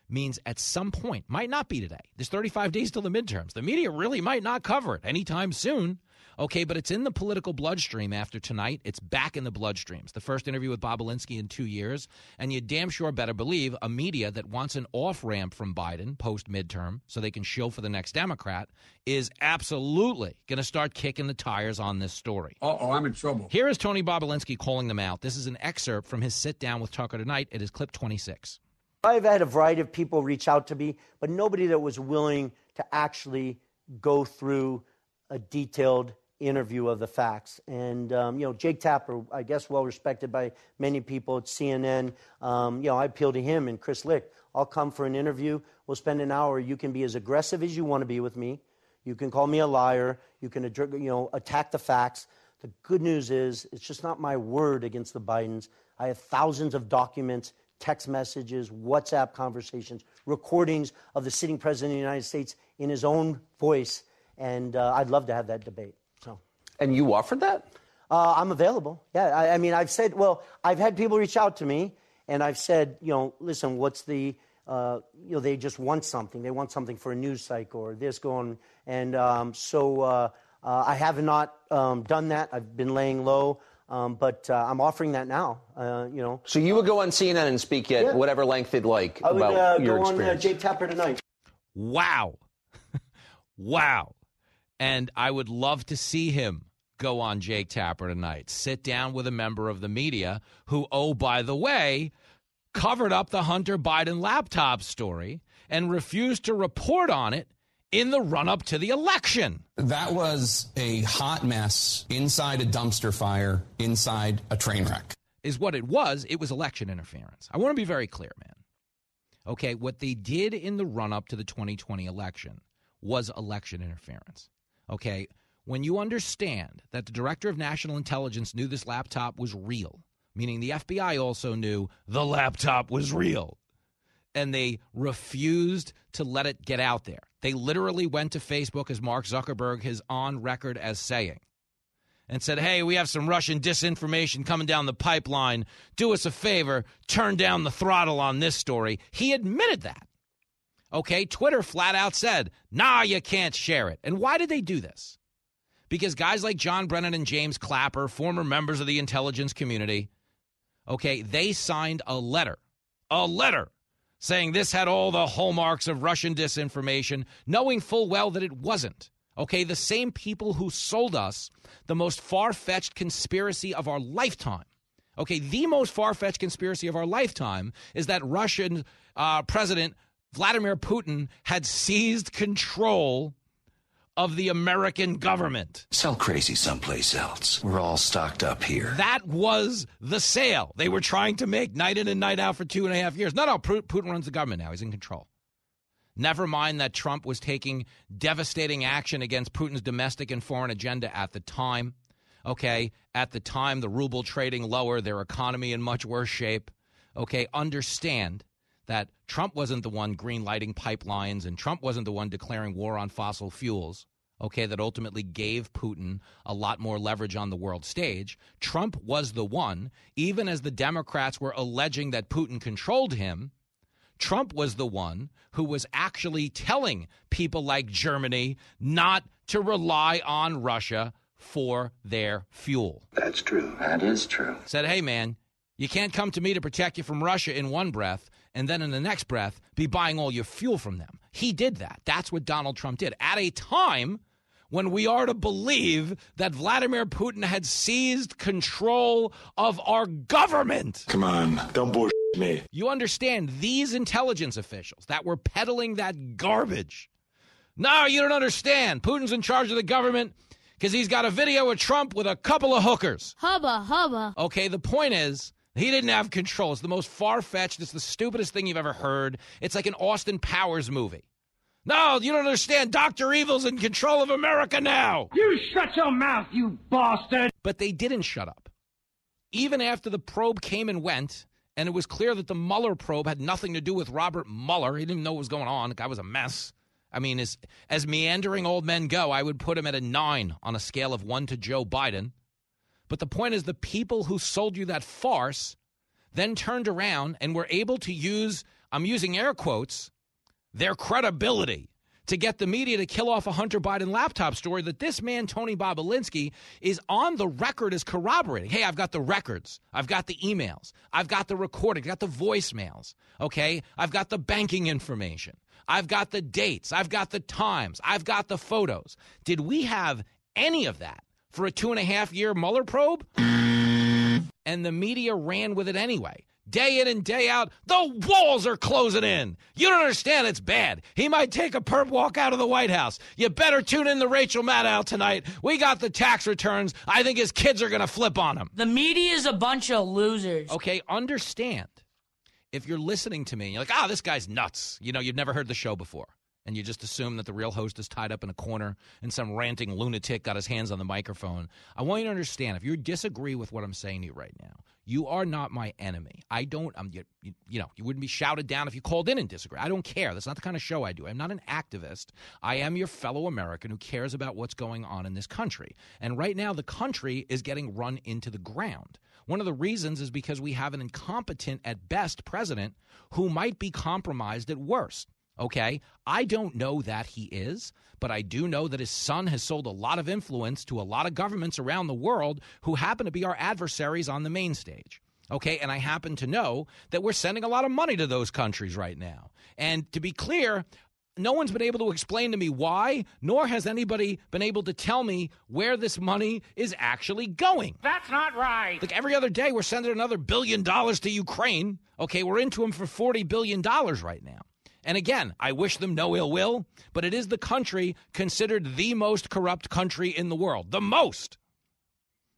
means at some point, might not be today. There's 35 days till the midterms. The media really might not cover it anytime soon. Okay, but it's in the political bloodstream after tonight. It's back in the bloodstreams. The first interview with Bobulinski in two years. And you damn sure better believe a media that wants an off ramp from Biden post midterm so they can show for the next Democrat is absolutely going to start kicking the tires on this story. oh, I'm in trouble. Here is Tony Bobulinski calling them out. This is an excerpt from his sit down with Tucker tonight. It is clip 26. I've had a variety of people reach out to me, but nobody that was willing to actually go through a detailed interview of the facts. And, um, you know, Jake Tapper, I guess well respected by many people at CNN. Um, you know, I appeal to him and Chris Licht. I'll come for an interview. We'll spend an hour. You can be as aggressive as you want to be with me. You can call me a liar. You can, you know, attack the facts. The good news is it's just not my word against the Bidens. I have thousands of documents, text messages, WhatsApp conversations, recordings of the sitting president of the United States in his own voice, and uh, I'd love to have that debate. So. And you offered that? Uh, I'm available. Yeah, I, I, mean, I've said, well, I've had people reach out to me, and I've said, you know, listen, what's the, uh, you know, they just want something. They want something for a news cycle or this going, and um, so uh, uh, I have not um, done that. I've been laying low. Um, but uh, I'm offering that now. Uh, you know. So you would go on CNN and speak at yeah. whatever length they'd like I would, about uh, your go experience. on Jake Tapper tonight. Wow, wow, and I would love to see him go on Jake Tapper tonight. Sit down with a member of the media who, oh by the way, covered up the Hunter Biden laptop story and refused to report on it in the run up to the election. That was a hot mess inside a dumpster fire, inside a train wreck. Is what it was. It was election interference. I want to be very clear, man. Okay, what they did in the run up to the 2020 election was election interference. Okay, when you understand that the director of national intelligence knew this laptop was real, meaning the FBI also knew the laptop was real, and they refused to let it get out there. They literally went to Facebook, as Mark Zuckerberg is on record as saying, and said, Hey, we have some Russian disinformation coming down the pipeline. Do us a favor, turn down the throttle on this story. He admitted that. Okay, Twitter flat out said, Nah, you can't share it. And why did they do this? Because guys like John Brennan and James Clapper, former members of the intelligence community, okay, they signed a letter, a letter saying this had all the hallmarks of Russian disinformation, knowing full well that it wasn't. Okay, the same people who sold us the most far fetched conspiracy of our lifetime. Okay, the most far fetched conspiracy of our lifetime is that Russian uh, President Vladimir Putin had seized control of the American government. Sell crazy someplace else. We're all stocked up here. That was the sale they were trying to make night in and night out for two and a half years. Not no, Putin runs the government now. He's in control. Never mind that Trump was taking devastating action against Putin's domestic and foreign agenda at the time. Okay, at the time, the ruble trading lower, their economy in much worse shape. Okay, understand that Trump wasn't the one green lighting pipelines and Trump wasn't the one declaring war on fossil fuels, okay, that ultimately gave Putin a lot more leverage on the world stage. Trump was the one, even as the Democrats were alleging that Putin controlled him. Trump was the one who was actually telling people like Germany not to rely on Russia for their fuel. That's true. That is true. Said, hey, man, you can't come to me to protect you from Russia in one breath and then in the next breath be buying all your fuel from them. He did that. That's what Donald Trump did at a time when we are to believe that Vladimir Putin had seized control of our government. Come on, don't bullshit me. You understand these intelligence officials that were peddling that garbage. No, you don't understand. Putin's in charge of the government because he's got a video of Trump with a couple of hookers. Hubba, hubba. Okay, the point is he didn't have control. It's the most far fetched. It's the stupidest thing you've ever heard. It's like an Austin Powers movie. No, you don't understand. Dr. Evil's in control of America now. You shut your mouth, you bastard. But they didn't shut up. Even after the probe came and went, and it was clear that the Mueller probe had nothing to do with Robert Mueller, he didn't know what was going on. The guy was a mess. I mean, as, as meandering old men go, I would put him at a nine on a scale of one to Joe Biden. But the point is, the people who sold you that farce then turned around and were able to use, I'm using air quotes, their credibility to get the media to kill off a Hunter Biden laptop story that this man, Tony Bobulinski, is on the record as corroborating. Hey, I've got the records. I've got the emails. I've got the recording. I've got the voicemails. Okay. I've got the banking information. I've got the dates. I've got the times. I've got the photos. Did we have any of that for a two and a half year Mueller probe? And the media ran with it anyway. Day in and day out, the walls are closing in. You don't understand, it's bad. He might take a perp walk out of the White House. You better tune in to Rachel Maddow tonight. We got the tax returns. I think his kids are going to flip on him. The media is a bunch of losers. Okay, understand. If you're listening to me and you're like, ah, oh, this guy's nuts. You know, you've never heard the show before and you just assume that the real host is tied up in a corner and some ranting lunatic got his hands on the microphone. I want you to understand if you disagree with what I'm saying to you right now, you are not my enemy. I don't, I'm, you, you, you know, you wouldn't be shouted down if you called in and disagree. I don't care. That's not the kind of show I do. I'm not an activist. I am your fellow American who cares about what's going on in this country. And right now, the country is getting run into the ground. One of the reasons is because we have an incompetent at best president who might be compromised at worst. Okay. I don't know that he is, but I do know that his son has sold a lot of influence to a lot of governments around the world who happen to be our adversaries on the main stage. Okay. And I happen to know that we're sending a lot of money to those countries right now. And to be clear, no one's been able to explain to me why, nor has anybody been able to tell me where this money is actually going. That's not right. Like every other day, we're sending another billion dollars to Ukraine. Okay, we're into them for $40 billion right now. And again, I wish them no ill will, but it is the country considered the most corrupt country in the world. The most.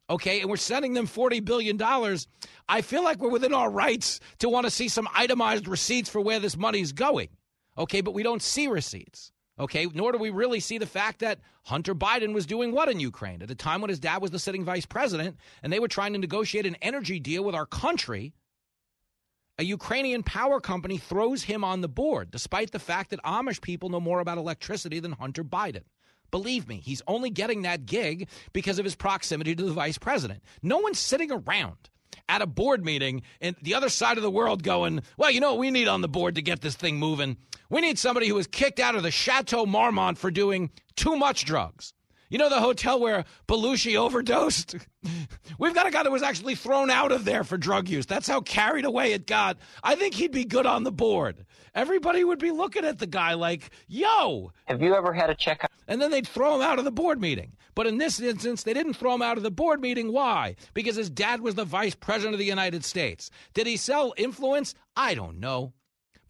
Okay, and we're sending them $40 billion. I feel like we're within our rights to want to see some itemized receipts for where this money is going. Okay, but we don't see receipts. Okay, nor do we really see the fact that Hunter Biden was doing what in Ukraine at a time when his dad was the sitting vice president and they were trying to negotiate an energy deal with our country. A Ukrainian power company throws him on the board, despite the fact that Amish people know more about electricity than Hunter Biden. Believe me, he's only getting that gig because of his proximity to the vice president. No one's sitting around at a board meeting and the other side of the world going, well, you know what we need on the board to get this thing moving? We need somebody who was kicked out of the Chateau Marmont for doing too much drugs. You know the hotel where Belushi overdosed? We've got a guy that was actually thrown out of there for drug use. That's how carried away it got. I think he'd be good on the board. Everybody would be looking at the guy like, yo. Have you ever had a check? And then they'd throw him out of the board meeting. But in this instance, they didn't throw him out of the board meeting. Why? Because his dad was the vice president of the United States. Did he sell influence? I don't know.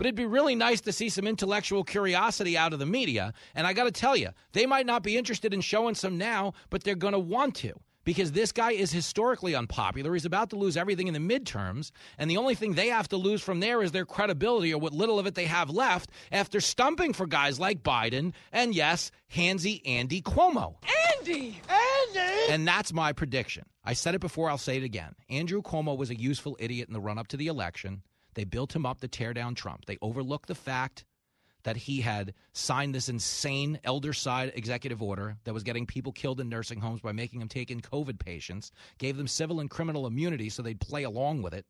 But it'd be really nice to see some intellectual curiosity out of the media. And I got to tell you, they might not be interested in showing some now, but they're going to want to because this guy is historically unpopular. He's about to lose everything in the midterms, and the only thing they have to lose from there is their credibility or what little of it they have left after stumping for guys like Biden and, yes, handsy Andy Cuomo. Andy! Andy! And that's my prediction. I said it before, I'll say it again. Andrew Cuomo was a useful idiot in the run up to the election. They built him up to tear down Trump. They overlooked the fact that he had signed this insane elder side executive order that was getting people killed in nursing homes by making them take in COVID patients, gave them civil and criminal immunity so they'd play along with it.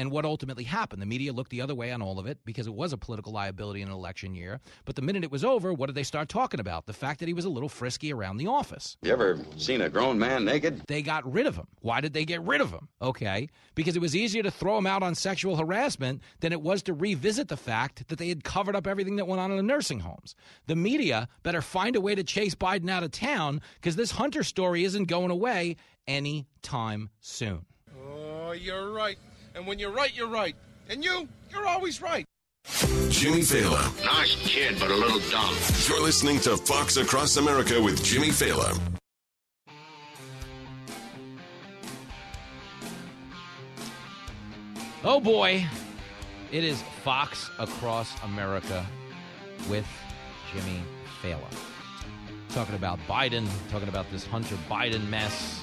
And what ultimately happened? The media looked the other way on all of it because it was a political liability in an election year. But the minute it was over, what did they start talking about? The fact that he was a little frisky around the office. You ever seen a grown man naked? They got rid of him. Why did they get rid of him? Okay. Because it was easier to throw him out on sexual harassment than it was to revisit the fact that they had covered up everything that went on in the nursing homes. The media better find a way to chase Biden out of town because this Hunter story isn't going away anytime soon. Oh, you're right. And when you're right, you're right. And you, you're always right. Jimmy Failla. Nice kid, but a little dumb. You're listening to Fox Across America with Jimmy Failla. Oh boy, it is Fox Across America with Jimmy Failla. Talking about Biden, talking about this Hunter Biden mess.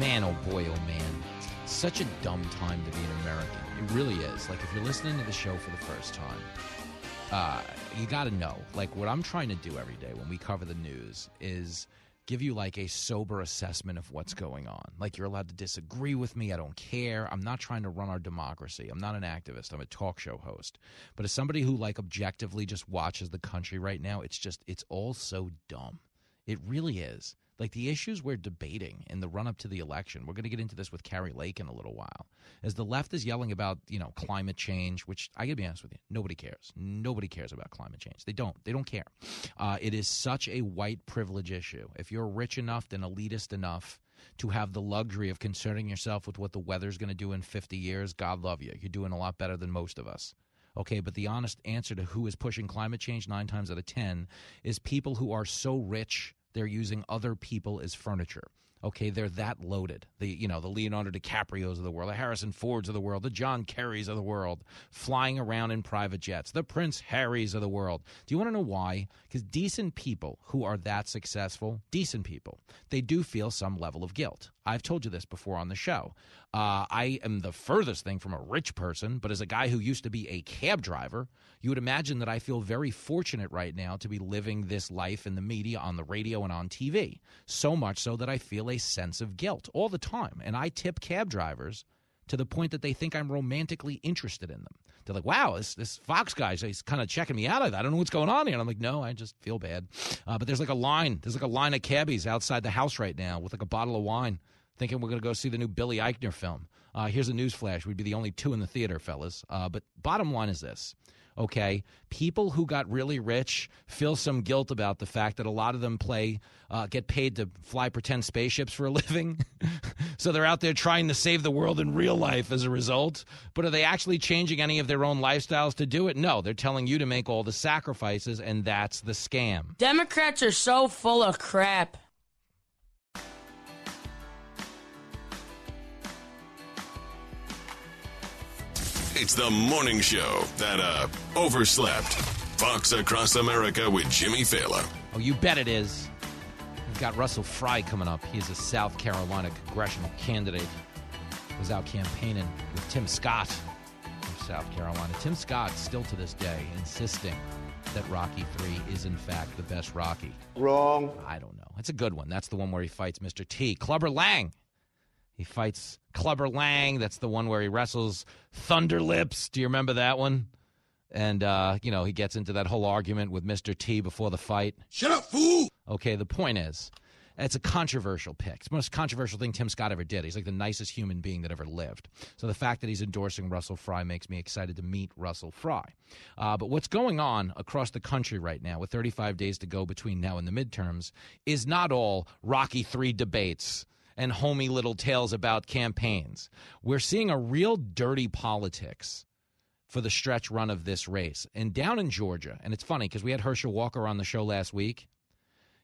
Man, oh boy, oh man. Such a dumb time to be an American. It really is. Like, if you're listening to the show for the first time, uh, you got to know. Like, what I'm trying to do every day when we cover the news is give you like a sober assessment of what's going on. Like you're allowed to disagree with me. I don't care. I'm not trying to run our democracy. I'm not an activist. I'm a talk show host. But as somebody who like objectively just watches the country right now, it's just it's all so dumb. It really is. Like the issues we're debating in the run up to the election, we're going to get into this with Kari Lake in a little while. As the left is yelling about, you know, climate change, which I got to be honest with you, nobody cares. Nobody cares about climate change. They don't. They don't care. Uh, it is such a white privilege issue. If you're rich enough and elitist enough to have the luxury of concerning yourself with what the weather's going to do in 50 years, God love you. You're doing a lot better than most of us. Okay, but the honest answer to who is pushing climate change nine times out of 10 is people who are so rich they're using other people as furniture. Okay, they're that loaded. The you know the Leonardo DiCaprio's of the world, the Harrison Fords of the world, the John Kerrys of the world, flying around in private jets, the Prince Harrys of the world. Do you want to know why? Because decent people who are that successful, decent people, they do feel some level of guilt. I've told you this before on the show. Uh, I am the furthest thing from a rich person, but as a guy who used to be a cab driver, you would imagine that I feel very fortunate right now to be living this life in the media, on the radio, and on TV. So much so that I feel a sense of guilt all the time. And I tip cab drivers to the point that they think I'm romantically interested in them. They're like, wow, this, this Fox guy, he's kind of checking me out. I don't know what's going on here. And I'm like, no, I just feel bad. Uh, but there's like a line. There's like a line of cabbies outside the house right now with like a bottle of wine thinking we're going to go see the new Billy Eichner film. Uh, here's a news flash. We'd be the only two in the theater, fellas. Uh, but bottom line is this okay? People who got really rich feel some guilt about the fact that a lot of them play, uh, get paid to fly pretend spaceships for a living. so they're out there trying to save the world in real life as a result. But are they actually changing any of their own lifestyles to do it? No, they're telling you to make all the sacrifices, and that's the scam. Democrats are so full of crap. It's the morning show that uh overslept. Fox Across America with Jimmy Failla. Oh, you bet it is. We've got Russell Fry coming up. He's a South Carolina congressional candidate. Was out campaigning with Tim Scott from South Carolina. Tim Scott, still to this day, insisting that Rocky 3 is, in fact, the best Rocky. Wrong. I don't know. It's a good one. That's the one where he fights Mr. T. Clubber Lang. He fights Clubber Lang. That's the one where he wrestles Thunder Lips. Do you remember that one? And, uh, you know, he gets into that whole argument with Mr. T before the fight. Shut up, fool! Okay, the point is, it's a controversial pick. It's the most controversial thing Tim Scott ever did. He's like the nicest human being that ever lived. So the fact that he's endorsing Russell Fry makes me excited to meet Russell Fry. Uh, but what's going on across the country right now, with 35 days to go between now and the midterms, is not all Rocky 3 debates and homey little tales about campaigns. We're seeing a real dirty politics for the stretch run of this race. And down in Georgia, and it's funny because we had Herschel Walker on the show last week.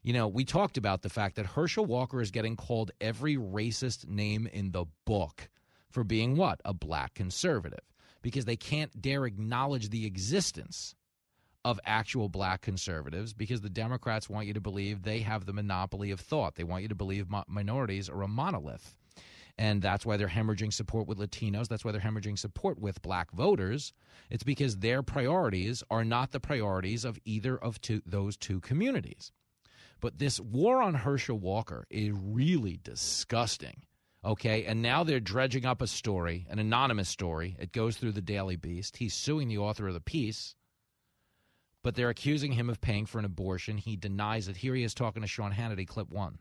You know, we talked about the fact that Herschel Walker is getting called every racist name in the book for being what? A black conservative. Because they can't dare acknowledge the existence of actual black conservatives because the Democrats want you to believe they have the monopoly of thought. They want you to believe mo- minorities are a monolith. And that's why they're hemorrhaging support with Latinos. That's why they're hemorrhaging support with black voters. It's because their priorities are not the priorities of either of two, those two communities. But this war on Herschel Walker is really disgusting. Okay, and now they're dredging up a story, an anonymous story. It goes through the Daily Beast. He's suing the author of the piece but they're accusing him of paying for an abortion. He denies it. Here he is talking to Sean Hannity, clip one.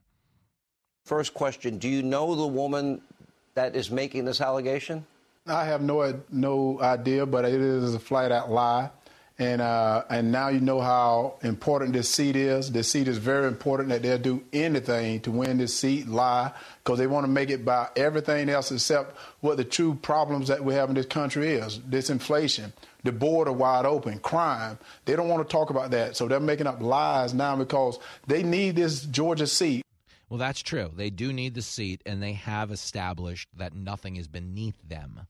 First question Do you know the woman that is making this allegation? I have no no idea, but it is a flat out lie. And uh, and now you know how important this seat is. This seat is very important. That they'll do anything to win this seat, lie, because they want to make it by everything else except what the true problems that we have in this country is. This inflation, the border wide open, crime. They don't want to talk about that, so they're making up lies now because they need this Georgia seat. Well, that's true. They do need the seat, and they have established that nothing is beneath them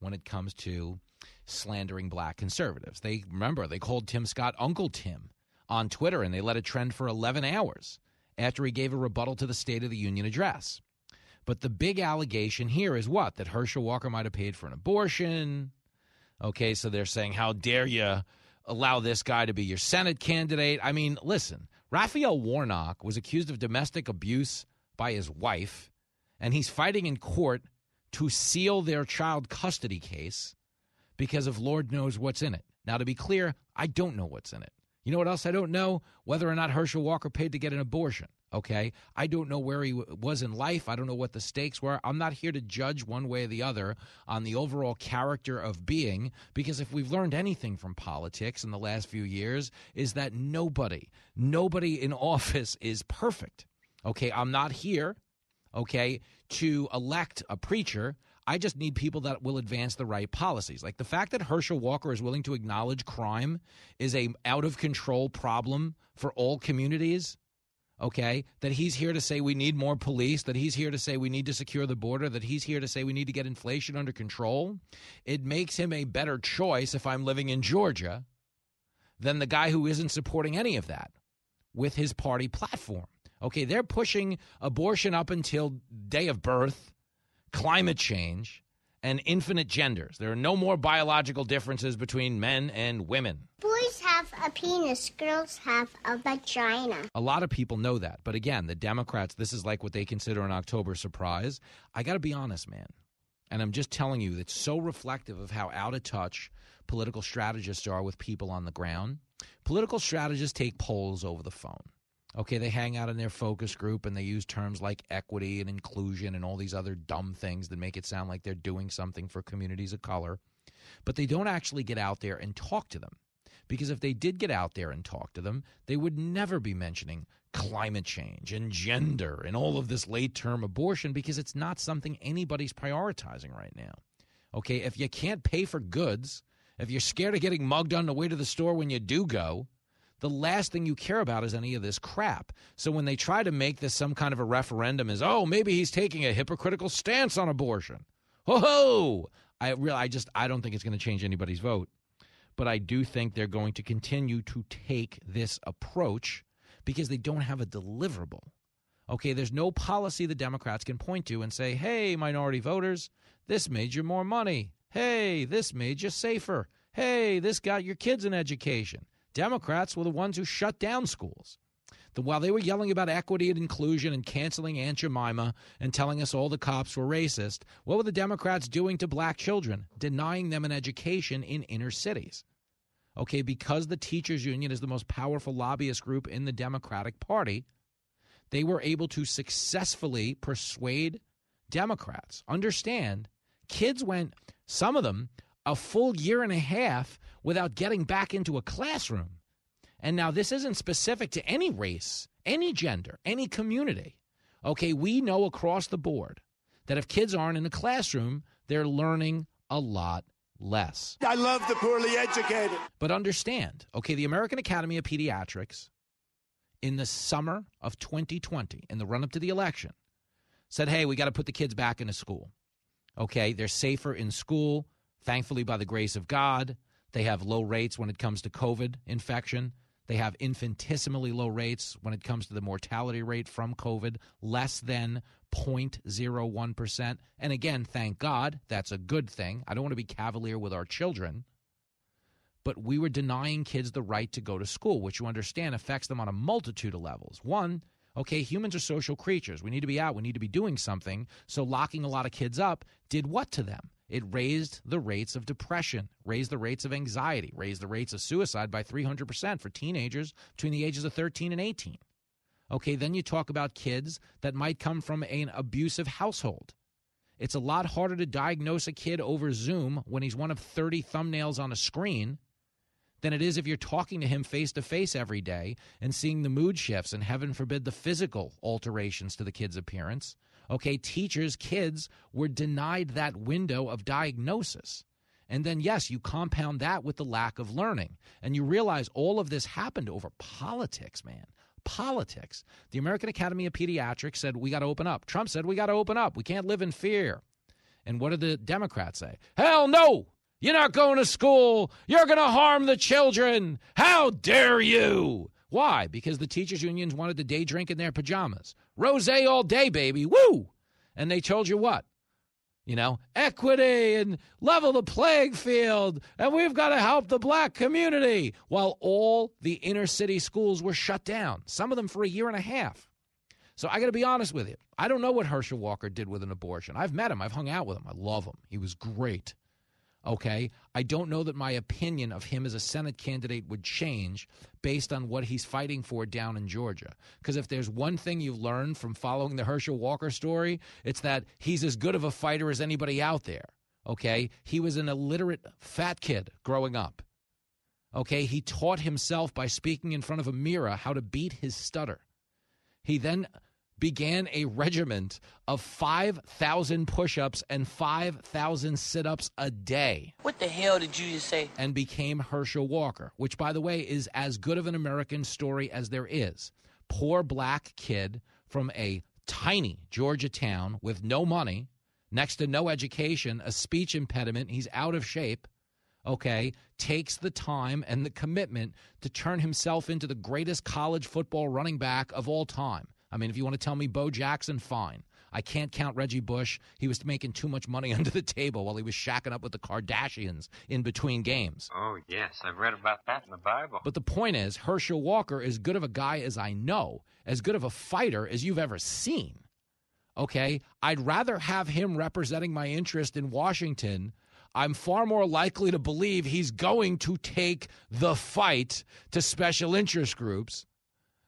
when it comes to slandering black conservatives. They remember they called Tim Scott Uncle Tim on Twitter and they let it trend for 11 hours after he gave a rebuttal to the State of the Union address. But the big allegation here is what? That Herschel Walker might have paid for an abortion. Okay, so they're saying, how dare you allow this guy to be your Senate candidate? I mean, listen, Raphael Warnock was accused of domestic abuse by his wife, and he's fighting in court to seal their child custody case because of Lord knows what's in it. Now, to be clear, I don't know what's in it. You know what else I don't know? Whether or not Herschel Walker paid to get an abortion. Okay. I don't know where he w- was in life. I don't know what the stakes were. I'm not here to judge one way or the other on the overall character of being, because if we've learned anything from politics in the last few years, is that nobody, nobody in office is perfect. Okay. I'm not here, okay, to elect a preacher. I just need people that will advance the right policies. Like the fact that Herschel Walker is willing to acknowledge crime is a out of control problem for all communities. Okay, that he's here to say we need more police, that he's here to say we need to secure the border, that he's here to say we need to get inflation under control, it makes him a better choice if I'm living in Georgia than the guy who isn't supporting any of that with his party platform. Okay, they're pushing abortion up until day of birth, climate change, and infinite genders. There are no more biological differences between men and women. Boys have a penis, girls have a vagina. A lot of people know that. But again, the Democrats, this is like what they consider an October surprise. I got to be honest, man. And I'm just telling you, it's so reflective of how out of touch political strategists are with people on the ground. Political strategists take polls over the phone. Okay, they hang out in their focus group and they use terms like equity and inclusion and all these other dumb things that make it sound like they're doing something for communities of color. But they don't actually get out there and talk to them. Because if they did get out there and talk to them, they would never be mentioning climate change and gender and all of this late term abortion because it's not something anybody's prioritizing right now. Okay, if you can't pay for goods, if you're scared of getting mugged on the way to the store when you do go, the last thing you care about is any of this crap. So when they try to make this some kind of a referendum, is oh maybe he's taking a hypocritical stance on abortion. Ho ho! I really, I just, I don't think it's going to change anybody's vote, but I do think they're going to continue to take this approach because they don't have a deliverable. Okay, there's no policy the Democrats can point to and say, hey, minority voters, this made you more money. Hey, this made you safer. Hey, this got your kids an education. Democrats were the ones who shut down schools. The, while they were yelling about equity and inclusion and canceling Aunt Jemima and telling us all the cops were racist, what were the Democrats doing to black children? Denying them an education in inner cities. Okay, because the teachers union is the most powerful lobbyist group in the Democratic Party, they were able to successfully persuade Democrats. Understand, kids went, some of them, a full year and a half without getting back into a classroom. And now this isn't specific to any race, any gender, any community. Okay, we know across the board that if kids aren't in the classroom, they're learning a lot less. I love the poorly educated. But understand, okay, the American Academy of Pediatrics in the summer of 2020, in the run up to the election, said, hey, we got to put the kids back into school. Okay, they're safer in school, thankfully, by the grace of God. They have low rates when it comes to COVID infection. They have infinitesimally low rates when it comes to the mortality rate from COVID, less than 0.01%. And again, thank God, that's a good thing. I don't want to be cavalier with our children. But we were denying kids the right to go to school, which you understand affects them on a multitude of levels. One, okay, humans are social creatures. We need to be out, we need to be doing something. So locking a lot of kids up did what to them? It raised the rates of depression, raised the rates of anxiety, raised the rates of suicide by 300% for teenagers between the ages of 13 and 18. Okay, then you talk about kids that might come from an abusive household. It's a lot harder to diagnose a kid over Zoom when he's one of 30 thumbnails on a screen than it is if you're talking to him face to face every day and seeing the mood shifts and heaven forbid the physical alterations to the kid's appearance Okay, teachers, kids were denied that window of diagnosis. And then, yes, you compound that with the lack of learning. And you realize all of this happened over politics, man. Politics. The American Academy of Pediatrics said, we got to open up. Trump said, we got to open up. We can't live in fear. And what did the Democrats say? Hell no! You're not going to school. You're going to harm the children. How dare you? Why? Because the teachers' unions wanted to day drink in their pajamas. Rose all day, baby. Woo! And they told you what? You know, equity and level the playing field, and we've got to help the black community while all the inner city schools were shut down, some of them for a year and a half. So I got to be honest with you. I don't know what Herschel Walker did with an abortion. I've met him, I've hung out with him. I love him. He was great. Okay. I don't know that my opinion of him as a Senate candidate would change based on what he's fighting for down in Georgia. Because if there's one thing you've learned from following the Herschel Walker story, it's that he's as good of a fighter as anybody out there. Okay. He was an illiterate fat kid growing up. Okay. He taught himself by speaking in front of a mirror how to beat his stutter. He then began a regiment of 5,000 push ups and 5,000 sit ups a day. What the hell did you just say? And became Herschel Walker, which, by the way, is as good of an American story as there is. poor black kid from a tiny Georgia town with no money, next to no education, a speech impediment, he's out of shape, okay, takes the time and the commitment to turn himself into the greatest college football running back of all time. I mean, if you want to tell me Bo Jackson, fine. I can't count Reggie Bush. He was making too much money under the table while he was shacking up with the Kardashians in between games. Oh, yes. I've read about that in the Bible. But the point is, Herschel Walker, as good of a guy as I know, as good of a fighter as you've ever seen, okay, I'd rather have him representing my interest in Washington. I'm far more likely to believe he's going to take the fight to special interest groups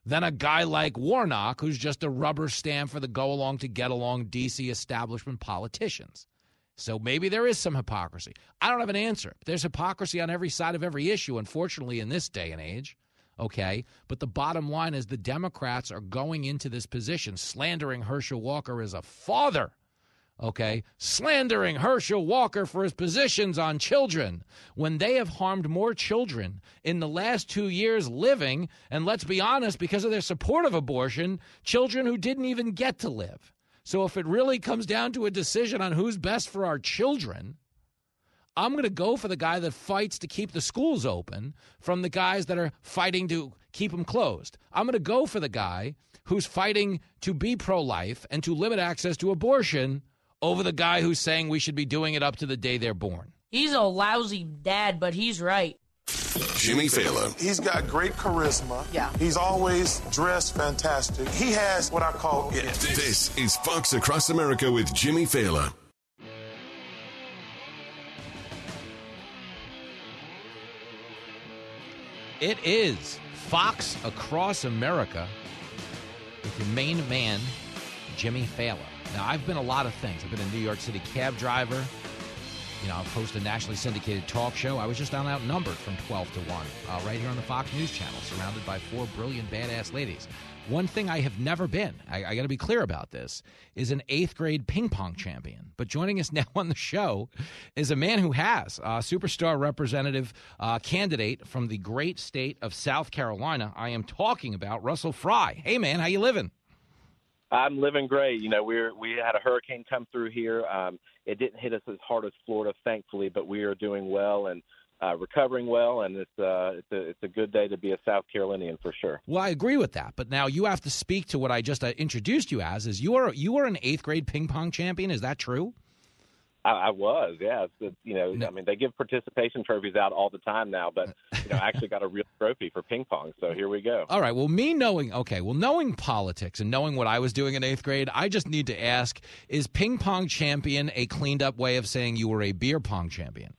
than a guy like Warnock, who's just a rubber stamp for the go along to get along DC establishment politicians. So maybe there is some hypocrisy. I don't have an answer. There's hypocrisy on every side of every issue, unfortunately, in this day and age. Okay. But the bottom line is the Democrats are going into this position slandering Herschel Walker as a father okay, slandering Herschel Walker for his positions on children when they have harmed more children in the last two years living, and let's be honest, because of their support of abortion, children who didn't even get to live. So if it really comes down to a decision on who's best for our children, I'm going to go for the guy that fights to keep the schools open from the guys that are fighting to keep them closed. I'm going to go for the guy who's fighting to be pro life and to limit access to abortion over the guy who's saying we should be doing it up to the day they're born. He's a lousy dad, but he's right. Jimmy Failla. He's got great charisma. Yeah. He's always dressed fantastic. He has what I call it. This is Fox Across America with Jimmy Failla. It is Fox Across America with your main man, Jimmy Failla. Now, I've been a lot of things. I've been a New York City cab driver. You know, I've hosted a nationally syndicated talk show. I was just on outnumbered from 12 to 1, uh, right here on the Fox News Channel, surrounded by four brilliant, badass ladies. One thing I have never been, I, I got to be clear about this, is an eighth grade ping pong champion. But joining us now on the show is a man who has a superstar representative uh, candidate from the great state of South Carolina. I am talking about Russell Fry. Hey, man, how you living? I'm living great. You know, we're we had a hurricane come through here. Um, it didn't hit us as hard as Florida, thankfully, but we are doing well and uh, recovering well, and it's uh, it's a it's a good day to be a South Carolinian for sure. Well, I agree with that, but now you have to speak to what I just uh, introduced you as. Is you are you are an eighth grade ping pong champion? Is that true? I, I was, yeah. It's, it's, you know, no. I mean, they give participation trophies out all the time now, but you know, I actually got a real trophy for ping pong. So here we go. All right. Well, me knowing, okay, well, knowing politics and knowing what I was doing in eighth grade, I just need to ask: Is ping pong champion a cleaned up way of saying you were a beer pong champion?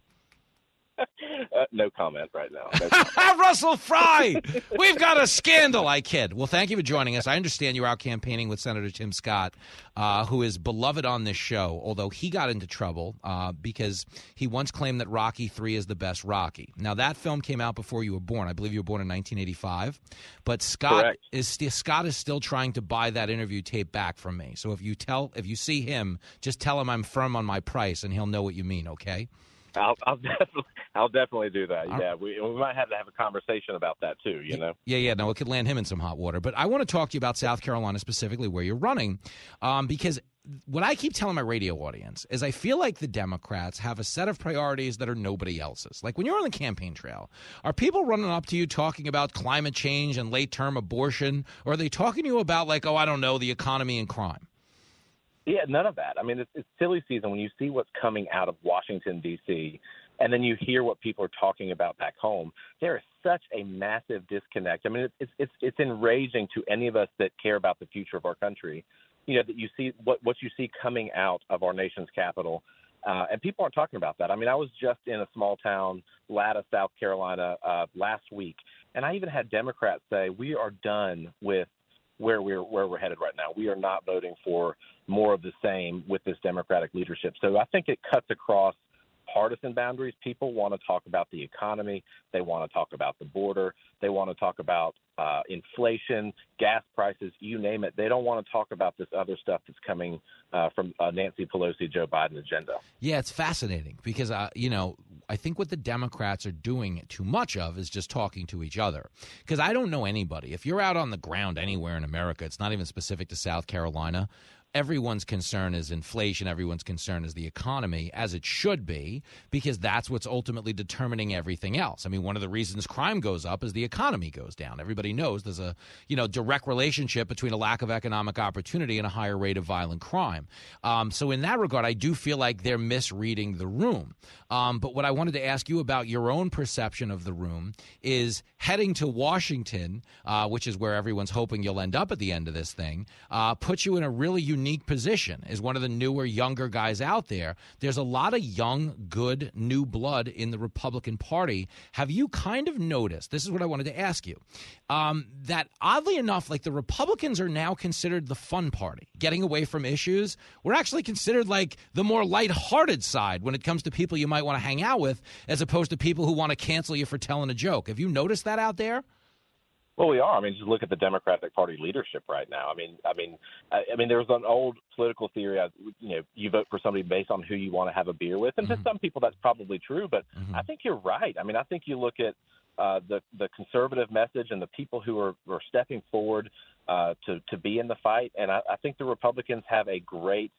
Uh, no comment right now. No Russell Fry, we've got a scandal. I kid. Well, thank you for joining us. I understand you're out campaigning with Senator Tim Scott, uh, who is beloved on this show, although he got into trouble uh, because he once claimed that Rocky Three is the best Rocky. Now that film came out before you were born. I believe you were born in 1985, but Scott Correct. is Scott is still trying to buy that interview tape back from me. So if you tell if you see him, just tell him I'm firm on my price, and he'll know what you mean. Okay. I'll, I'll definitely, I'll definitely do that. Yeah, we, we might have to have a conversation about that too. You know. Yeah, yeah. No, it could land him in some hot water. But I want to talk to you about South Carolina specifically, where you're running, um, because what I keep telling my radio audience is I feel like the Democrats have a set of priorities that are nobody else's. Like when you're on the campaign trail, are people running up to you talking about climate change and late term abortion, or are they talking to you about like, oh, I don't know, the economy and crime? Yeah, none of that. I mean, it's, it's silly season when you see what's coming out of Washington D.C. and then you hear what people are talking about back home. There is such a massive disconnect. I mean, it's it's it's enraging to any of us that care about the future of our country. You know that you see what what you see coming out of our nation's capital. Uh, and people aren't talking about that. I mean, I was just in a small town, Latta, South Carolina, uh, last week, and I even had Democrats say we are done with where we're where we're headed right now. We are not voting for more of the same with this Democratic leadership. So I think it cuts across partisan boundaries. People want to talk about the economy. They want to talk about the border. They want to talk about uh, inflation, gas prices, you name it. They don't want to talk about this other stuff that's coming uh, from uh, Nancy Pelosi, Joe Biden agenda. Yeah, it's fascinating because uh, you know I think what the Democrats are doing too much of is just talking to each other. Because I don't know anybody. If you're out on the ground anywhere in America, it's not even specific to South Carolina everyone's concern is inflation, everyone's concern is the economy, as it should be, because that's what's ultimately determining everything else. I mean, one of the reasons crime goes up is the economy goes down. Everybody knows there's a you know direct relationship between a lack of economic opportunity and a higher rate of violent crime. Um, so in that regard, I do feel like they're misreading the room. Um, but what I wanted to ask you about your own perception of the room is heading to Washington, uh, which is where everyone's hoping you'll end up at the end of this thing, uh, puts you in a really unique unique position as one of the newer, younger guys out there. There's a lot of young, good, new blood in the Republican Party. Have you kind of noticed? This is what I wanted to ask you. Um, that oddly enough, like the Republicans are now considered the fun party, getting away from issues. We're actually considered like the more lighthearted side when it comes to people you might want to hang out with, as opposed to people who want to cancel you for telling a joke. Have you noticed that out there? Well, we are. I mean, just look at the Democratic Party leadership right now. I mean, I mean, I, I mean, there's an old political theory. Of, you know, you vote for somebody based on who you want to have a beer with, and mm-hmm. to some people that's probably true. But mm-hmm. I think you're right. I mean, I think you look at uh, the the conservative message and the people who are, are stepping forward uh, to to be in the fight, and I, I think the Republicans have a great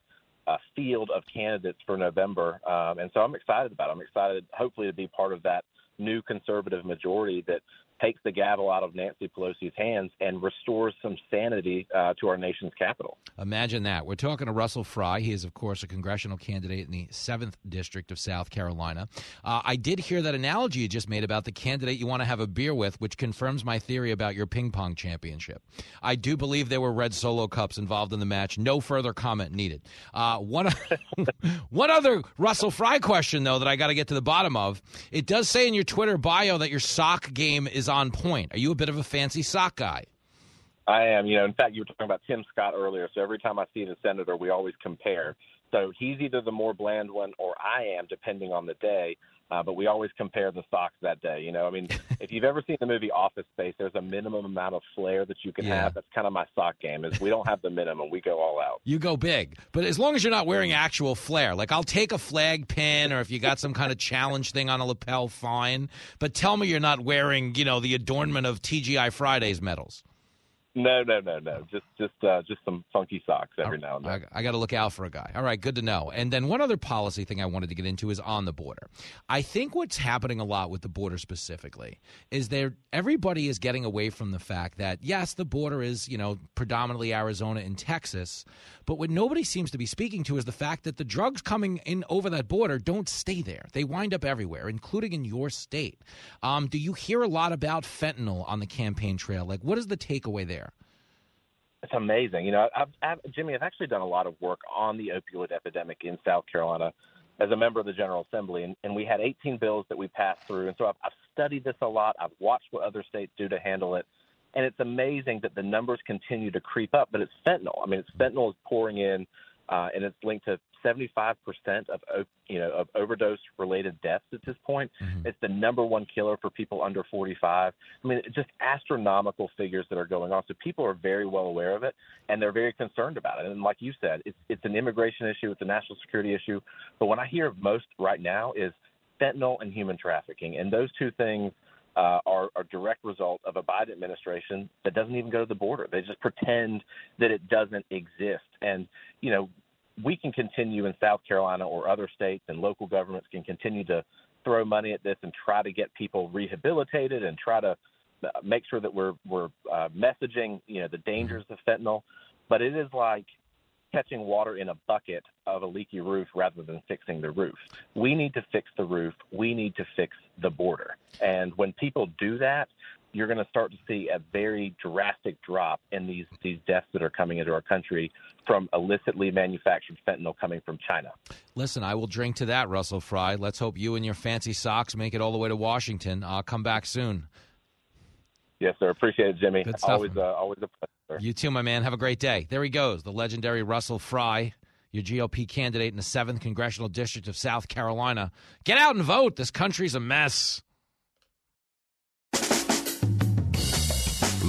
uh, field of candidates for November, um, and so I'm excited about. It. I'm excited, hopefully, to be part of that new conservative majority that takes the gavel out of Nancy Pelosi's hands and restores some sanity uh, to our nation's capital. Imagine that. We're talking to Russell Fry. He is, of course, a congressional candidate in the 7th District of South Carolina. Uh, I did hear that analogy you just made about the candidate you want to have a beer with, which confirms my theory about your ping pong championship. I do believe there were red solo cups involved in the match. No further comment needed. Uh, one, one other Russell Fry question, though, that I got to get to the bottom of. It does say in your Twitter bio that your sock game is on point. Are you a bit of a fancy sock guy? I am. You know, in fact, you were talking about Tim Scott earlier. So every time I see the senator, we always compare. So he's either the more bland one or I am, depending on the day. Uh, but we always compare the socks that day. You know, I mean, if you've ever seen the movie Office Space, there's a minimum amount of flair that you can yeah. have. That's kind of my sock game. Is we don't have the minimum, we go all out. You go big, but as long as you're not wearing actual flair, like I'll take a flag pin, or if you got some kind of challenge thing on a lapel, fine. But tell me you're not wearing, you know, the adornment of TGI Fridays medals. No, no, no, no. Just, just, uh, just some funky socks every now and then. I, I got to look out for a guy. All right, good to know. And then one other policy thing I wanted to get into is on the border. I think what's happening a lot with the border specifically is there everybody is getting away from the fact that yes, the border is you know predominantly Arizona and Texas, but what nobody seems to be speaking to is the fact that the drugs coming in over that border don't stay there. They wind up everywhere, including in your state. Um, do you hear a lot about fentanyl on the campaign trail? Like, what is the takeaway there? It's amazing. You know, I've, I've, Jimmy, I've actually done a lot of work on the opioid epidemic in South Carolina as a member of the General Assembly, and, and we had 18 bills that we passed through. And so I've, I've studied this a lot. I've watched what other states do to handle it, and it's amazing that the numbers continue to creep up. But it's fentanyl. I mean, it's fentanyl is pouring in, uh, and it's linked to 75% of you know of overdose related deaths at this point. Mm-hmm. It's the number one killer for people under 45. I mean, just astronomical figures that are going on. So people are very well aware of it and they're very concerned about it. And like you said, it's it's an immigration issue, it's a national security issue. But what I hear most right now is fentanyl and human trafficking, and those two things. Uh, are a direct result of a Biden administration that doesn't even go to the border. They just pretend that it doesn't exist. And, you know, we can continue in South Carolina or other states and local governments can continue to throw money at this and try to get people rehabilitated and try to uh, make sure that we're we're uh, messaging you know the dangers of fentanyl, but it is like catching water in a bucket of a leaky roof rather than fixing the roof. We need to fix the roof. We need to fix the border. And when people do that, you're going to start to see a very drastic drop in these these deaths that are coming into our country from illicitly manufactured fentanyl coming from China. Listen, I will drink to that, Russell Fry. Let's hope you and your fancy socks make it all the way to Washington. I'll come back soon. Yes, sir. Appreciate it, Jimmy. Good stuff. Always, uh, always a pleasure. You too, my man. Have a great day. There he goes, the legendary Russell Fry your GOP candidate in the 7th Congressional District of South Carolina. Get out and vote. This country's a mess.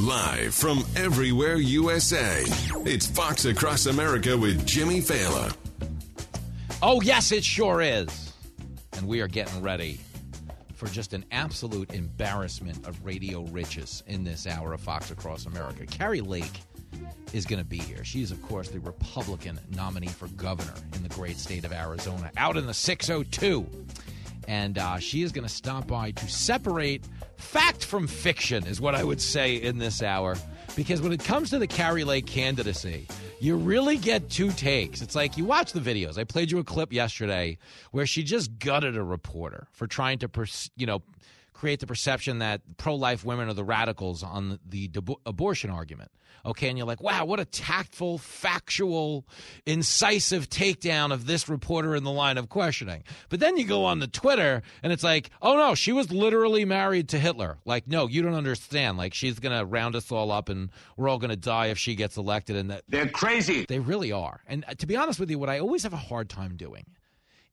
Live from everywhere USA, it's Fox Across America with Jimmy Failla. Oh, yes, it sure is. And we are getting ready for just an absolute embarrassment of radio riches in this hour of Fox Across America. Kari Lake is going to be here. She is, of course, the Republican nominee for governor in the great state of Arizona, out in the 602. And uh, she is going to stop by to separate fact from fiction, is what I would say in this hour. Because when it comes to the Kari Lake candidacy, you really get two takes. It's like you watch the videos. I played you a clip yesterday where she just gutted a reporter for trying to, pers- you know, create the perception that pro-life women are the radicals on the, the abortion argument. Okay, and you're like, wow, what a tactful, factual, incisive takedown of this reporter in the line of questioning. But then you go on the Twitter and it's like, oh no, she was literally married to Hitler. Like, no, you don't understand. Like, she's gonna round us all up and we're all gonna die if she gets elected. And that they're crazy. They really are. And uh, to be honest with you, what I always have a hard time doing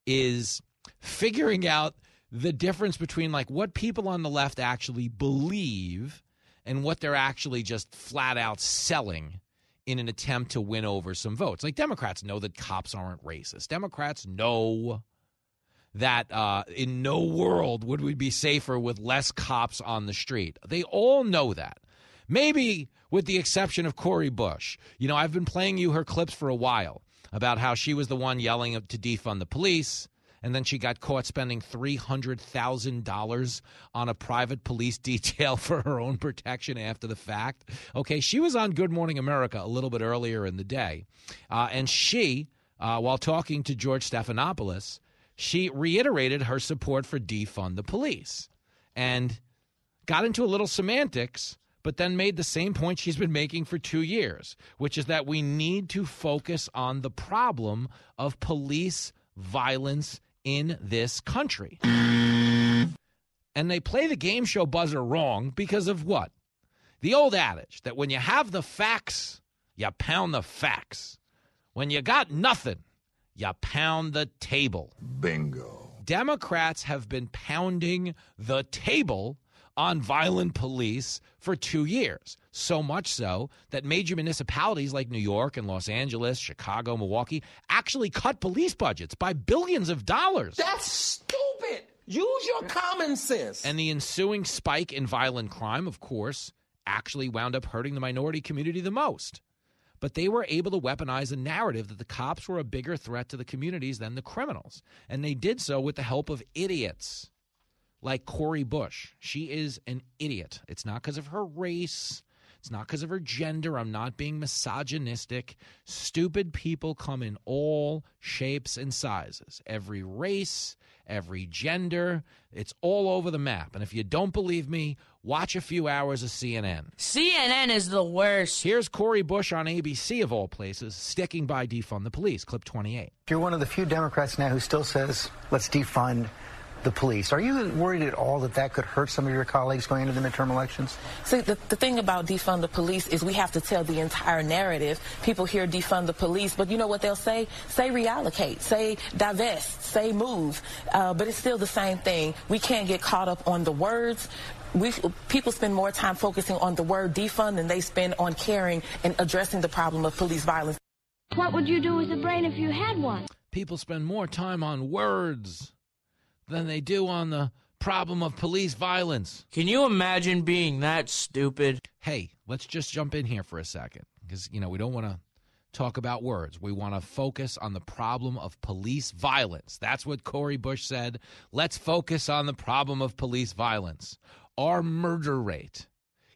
is figuring out the difference between like what people on the left actually believe and what they're actually just flat out selling in an attempt to win over some votes. Like Democrats know that cops aren't racist. Democrats know that uh, in no world would we be safer with less cops on the street. They all know that. Maybe with the exception of Cori Bush. You know, I've been playing you her clips for a while about how she was the one yelling to defund the police and then she got caught spending $300,000 on a private police detail for her own protection after the fact. Okay, she was on Good Morning America a little bit earlier in the day, uh, and she, uh, while talking to George Stephanopoulos, she reiterated her support for defund the police and got into a little semantics but then made the same point she's been making for two years, which is that we need to focus on the problem of police violence in this country. And they play the game show buzzer wrong because of what? The old adage that when you have the facts, you pound the facts. When you got nothing, you pound the table. Bingo. Democrats have been pounding the table on violent police for two years. So much so that major municipalities like New York and Los Angeles, Chicago, Milwaukee actually cut police budgets by billions of dollars. That's stupid. Use your common sense. And the ensuing spike in violent crime, of course, actually wound up hurting the minority community the most. But they were able to weaponize a narrative that the cops were a bigger threat to the communities than the criminals. And they did so with the help of idiots like Cori Bush. She is an idiot. It's not because of her race. It's not because of her gender. I'm not being misogynistic. Stupid people come in all shapes and sizes. Every race, every gender. It's all over the map. And if you don't believe me, watch a few hours of CNN. CNN is the worst. Here's Cori Bush on ABC, of all places, sticking by defund the police. Clip 28. You're one of the few Democrats now who still says, let's defund the police. Are you worried at all that that could hurt some of your colleagues going into the midterm elections? See, the, the thing about defund the police is we have to tell the entire narrative. People hear defund the police, but you know what they'll say? Say reallocate, say divest, say move. Uh, but it's still the same thing. We can't get caught up on the words we people spend more time focusing on the word defund than they spend on caring and addressing the problem of police violence. What would you do with a brain if you had one? People spend more time on words than they do on the problem of police violence. Can you imagine being that stupid? Hey, let's just jump in here for a second because, you know, we don't want to talk about words. We want to focus on the problem of police violence. That's what Cori Bush said. Let's focus on the problem of police violence. Our murder rate,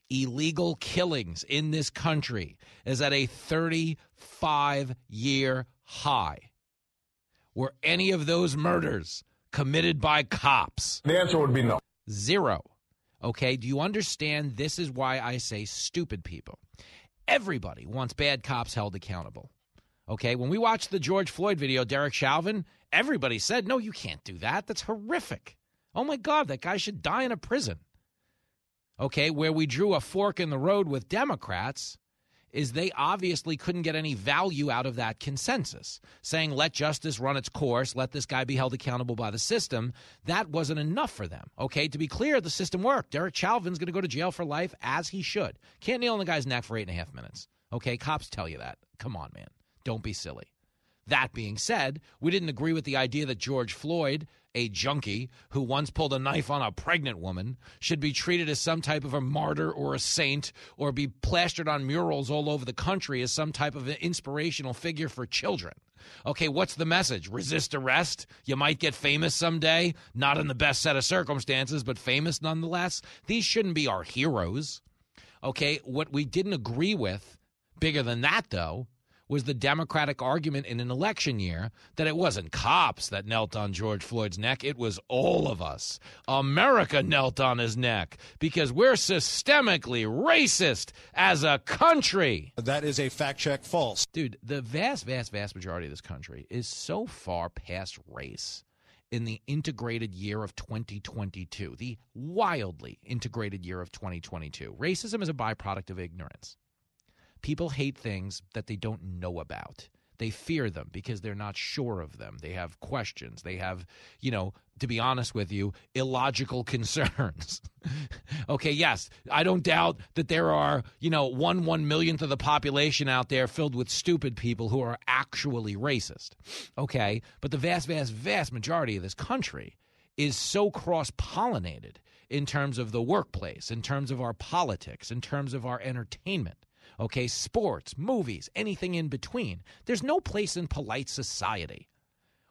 illegal killings in this country is at a 35 year high. Were any of those murders committed by cops? The answer would be no. Zero. Okay, do you understand? This is why I say stupid people. Everybody wants bad cops held accountable. Okay, when we watched the George Floyd video, Derek Chauvin, everybody said, no, you can't do that. That's horrific. Oh my God, that guy should die in a prison. Okay, where we drew a fork in the road with Democrats is they obviously couldn't get any value out of that consensus. Saying, let justice run its course, let this guy be held accountable by the system, that wasn't enough for them. Okay, to be clear, the system worked. Derek Chauvin's going to go to jail for life as he should. Can't kneel on the guy's neck for eight and a half minutes. Okay, cops tell you that. Come on, man. Don't be silly. That being said, we didn't agree with the idea that George Floyd, a junkie who once pulled a knife on a pregnant woman, should be treated as some type of a martyr or a saint or be plastered on murals all over the country as some type of an inspirational figure for children. Okay, what's the message? Resist arrest. You might get famous someday. Not in the best set of circumstances, but famous nonetheless. These shouldn't be our heroes. Okay, what we didn't agree with, bigger than that though, was the Democratic argument in an election year that it wasn't cops that knelt on George Floyd's neck. It was all of us. America knelt on his neck because we're systemically racist as a country. That is a fact check false. Dude, the vast, vast, vast majority of this country is so far past race in the integrated year of 2022, the wildly integrated year of 2022. Racism is a byproduct of ignorance. People hate things that they don't know about. They fear them because they're not sure of them. They have questions. They have, you know, to be honest with you, illogical concerns. okay, yes, I don't doubt that there are, you know, one one millionth of the population out there filled with stupid people who are actually racist. Okay, but the vast, vast, vast majority of this country is so cross pollinated in terms of the workplace, in terms of our politics, in terms of our entertainment okay, sports, movies, anything in between. There's no place in polite society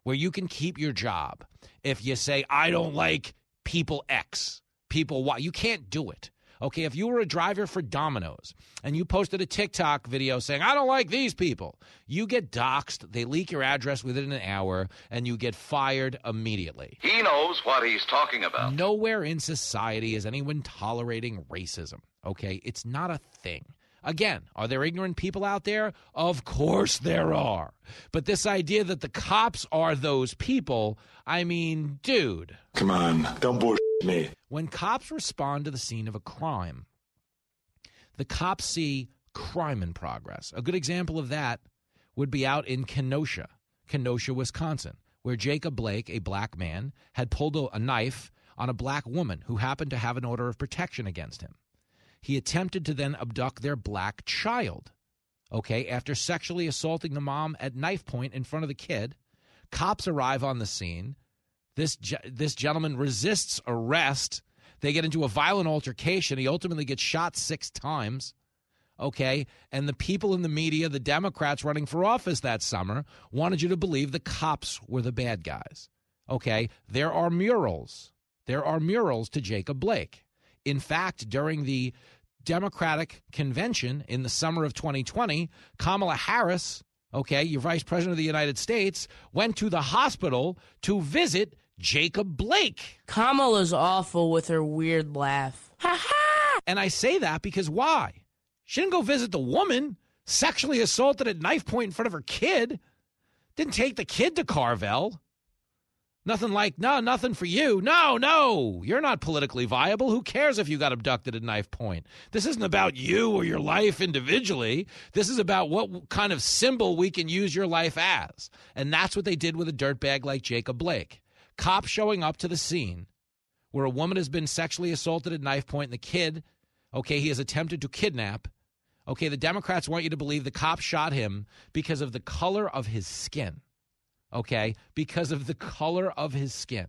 where you can keep your job if you say, I don't like people X, people Y. You can't do it. Okay, if you were a driver for Domino's and you posted a TikTok video saying, I don't like these people, you get doxxed, they leak your address within an hour, and you get fired immediately. He knows what he's talking about. Nowhere in society is anyone tolerating racism. Okay, it's not a thing. Again, are there ignorant people out there? Of course there are. But this idea that the cops are those people, I mean, dude. Come on, don't bullshit me. When cops respond to the scene of a crime, the cops see crime in progress. A good example of that would be out in Kenosha, Kenosha, Wisconsin, where Jacob Blake, a black man, had pulled a knife on a black woman who happened to have an order of protection against him. He attempted to then abduct their black child. Okay, after sexually assaulting the mom at knife point in front of the kid, cops arrive on the scene. This this gentleman resists arrest. They get into a violent altercation. He ultimately gets shot six times. Okay, and the people in the media, the Democrats running for office that summer, wanted you to believe the cops were the bad guys. Okay, there are murals. There are murals to Jacob Blake. In fact, during the Democratic convention in the summer of 2020, Kamala Harris, okay, your vice president of the United States, went to the hospital to visit Jacob Blake. Kamala's awful with her weird laugh. Ha ha! And I say that because why? She didn't go visit the woman sexually assaulted at knife point in front of her kid. Didn't take the kid to Carvel. Nothing like, no, nothing for you. No, no, you're not politically viable. Who cares if you got abducted at knife point? This isn't about you or your life individually. This is about what kind of symbol we can use your life as. And that's what they did with a dirtbag like Jacob Blake. Cops showing up to the scene where a woman has been sexually assaulted at knife point and the kid, okay, he has attempted to kidnap. Okay, the Democrats want you to believe the cop shot him because of the color of his skin okay, because of the color of his skin.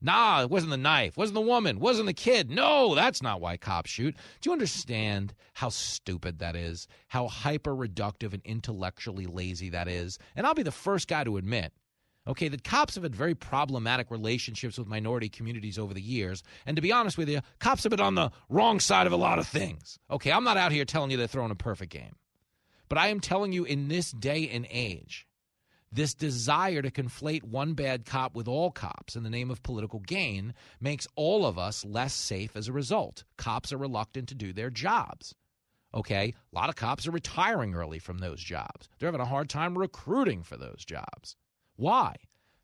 Nah, it wasn't the knife, wasn't the woman, wasn't the kid. No, that's not why cops shoot. Do you understand how stupid that is? How hyper reductive and intellectually lazy that is? And I'll be the first guy to admit, okay, that cops have had very problematic relationships with minority communities over the years. And to be honest with you, cops have been on the wrong side of a lot of things. Okay, I'm not out here telling you they're throwing a perfect game. But I am telling you in this day and age, this desire to conflate one bad cop with all cops in the name of political gain makes all of us less safe as a result. Cops are reluctant to do their jobs. Okay? A lot of cops are retiring early from those jobs. They're having a hard time recruiting for those jobs. Why?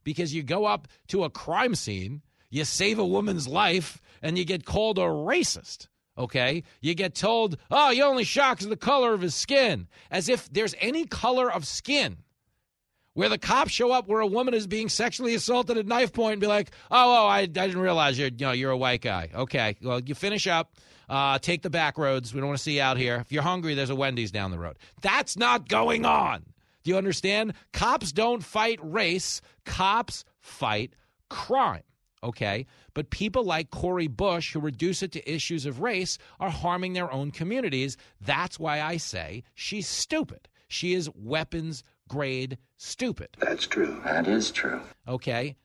Because you go up to a crime scene, you save a woman's life, and you get called a racist. Okay? You get told, oh, you only of the color of his skin. As if there's any color of skin where the cops show up where a woman is being sexually assaulted at knife point and be like, "Oh, oh, I, I didn't realize you're you know you're a white guy." Okay, well you finish up, uh, take the back roads. We don't want to see you out here. If you're hungry, there's a Wendy's down the road. That's not going on. Do you understand? Cops don't fight race, cops fight crime. Okay. But people like Cori Bush, who reduce it to issues of race, are harming their own communities. That's why I say she's stupid. She is weapons grade stupid. That's true. That is true. Okay.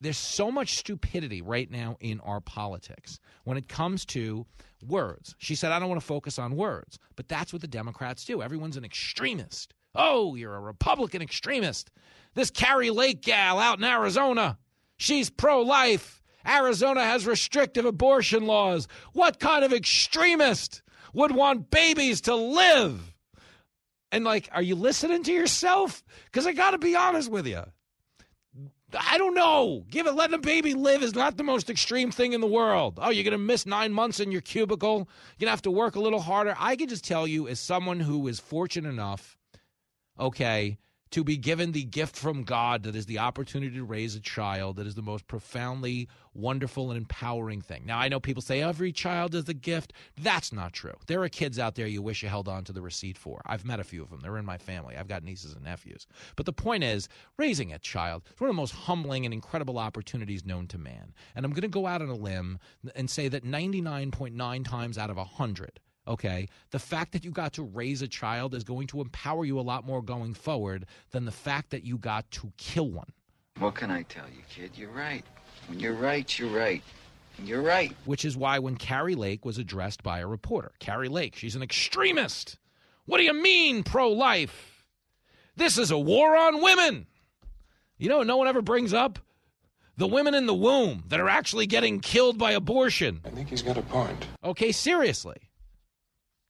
There's so much stupidity right now in our politics when it comes to words. She said, I don't want to focus on words, but that's what the Democrats do. Everyone's an extremist. Oh, you're a Republican extremist. This Kari Lake gal out in Arizona, she's pro life. Arizona has restrictive abortion laws. What kind of extremist would want babies to live? And, like, are you listening to yourself? Because I got to be honest with you. I don't know. Give it, letting a baby live is not the most extreme thing in the world. Oh, you're going to miss nine months in your cubicle. You're going to have to work a little harder. I can just tell you, as someone who is fortunate enough, okay, to be given the gift from God that is the opportunity to raise a child that is the most profoundly wonderful and empowering thing. Now, I know people say every child is a gift. That's not true. There are kids out there you wish you held on to the receipt for. I've met a few of them. They're in my family. I've got nieces and nephews. But the point is, raising a child is one of the most humbling and incredible opportunities known to man. And I'm going to go out on a limb and say that 99.9 times out of 100, okay, the fact that you got to raise a child is going to empower you a lot more going forward than the fact that you got to kill one. What can I tell you, kid? You're right. When you're right, you're right. You're right. Which is why when Kari Lake was addressed by a reporter, Kari Lake, she's an extremist. What do you mean pro life? This is a war on women. You know, no one ever brings up the women in the womb that are actually getting killed by abortion. I think he's got a point. Okay, seriously.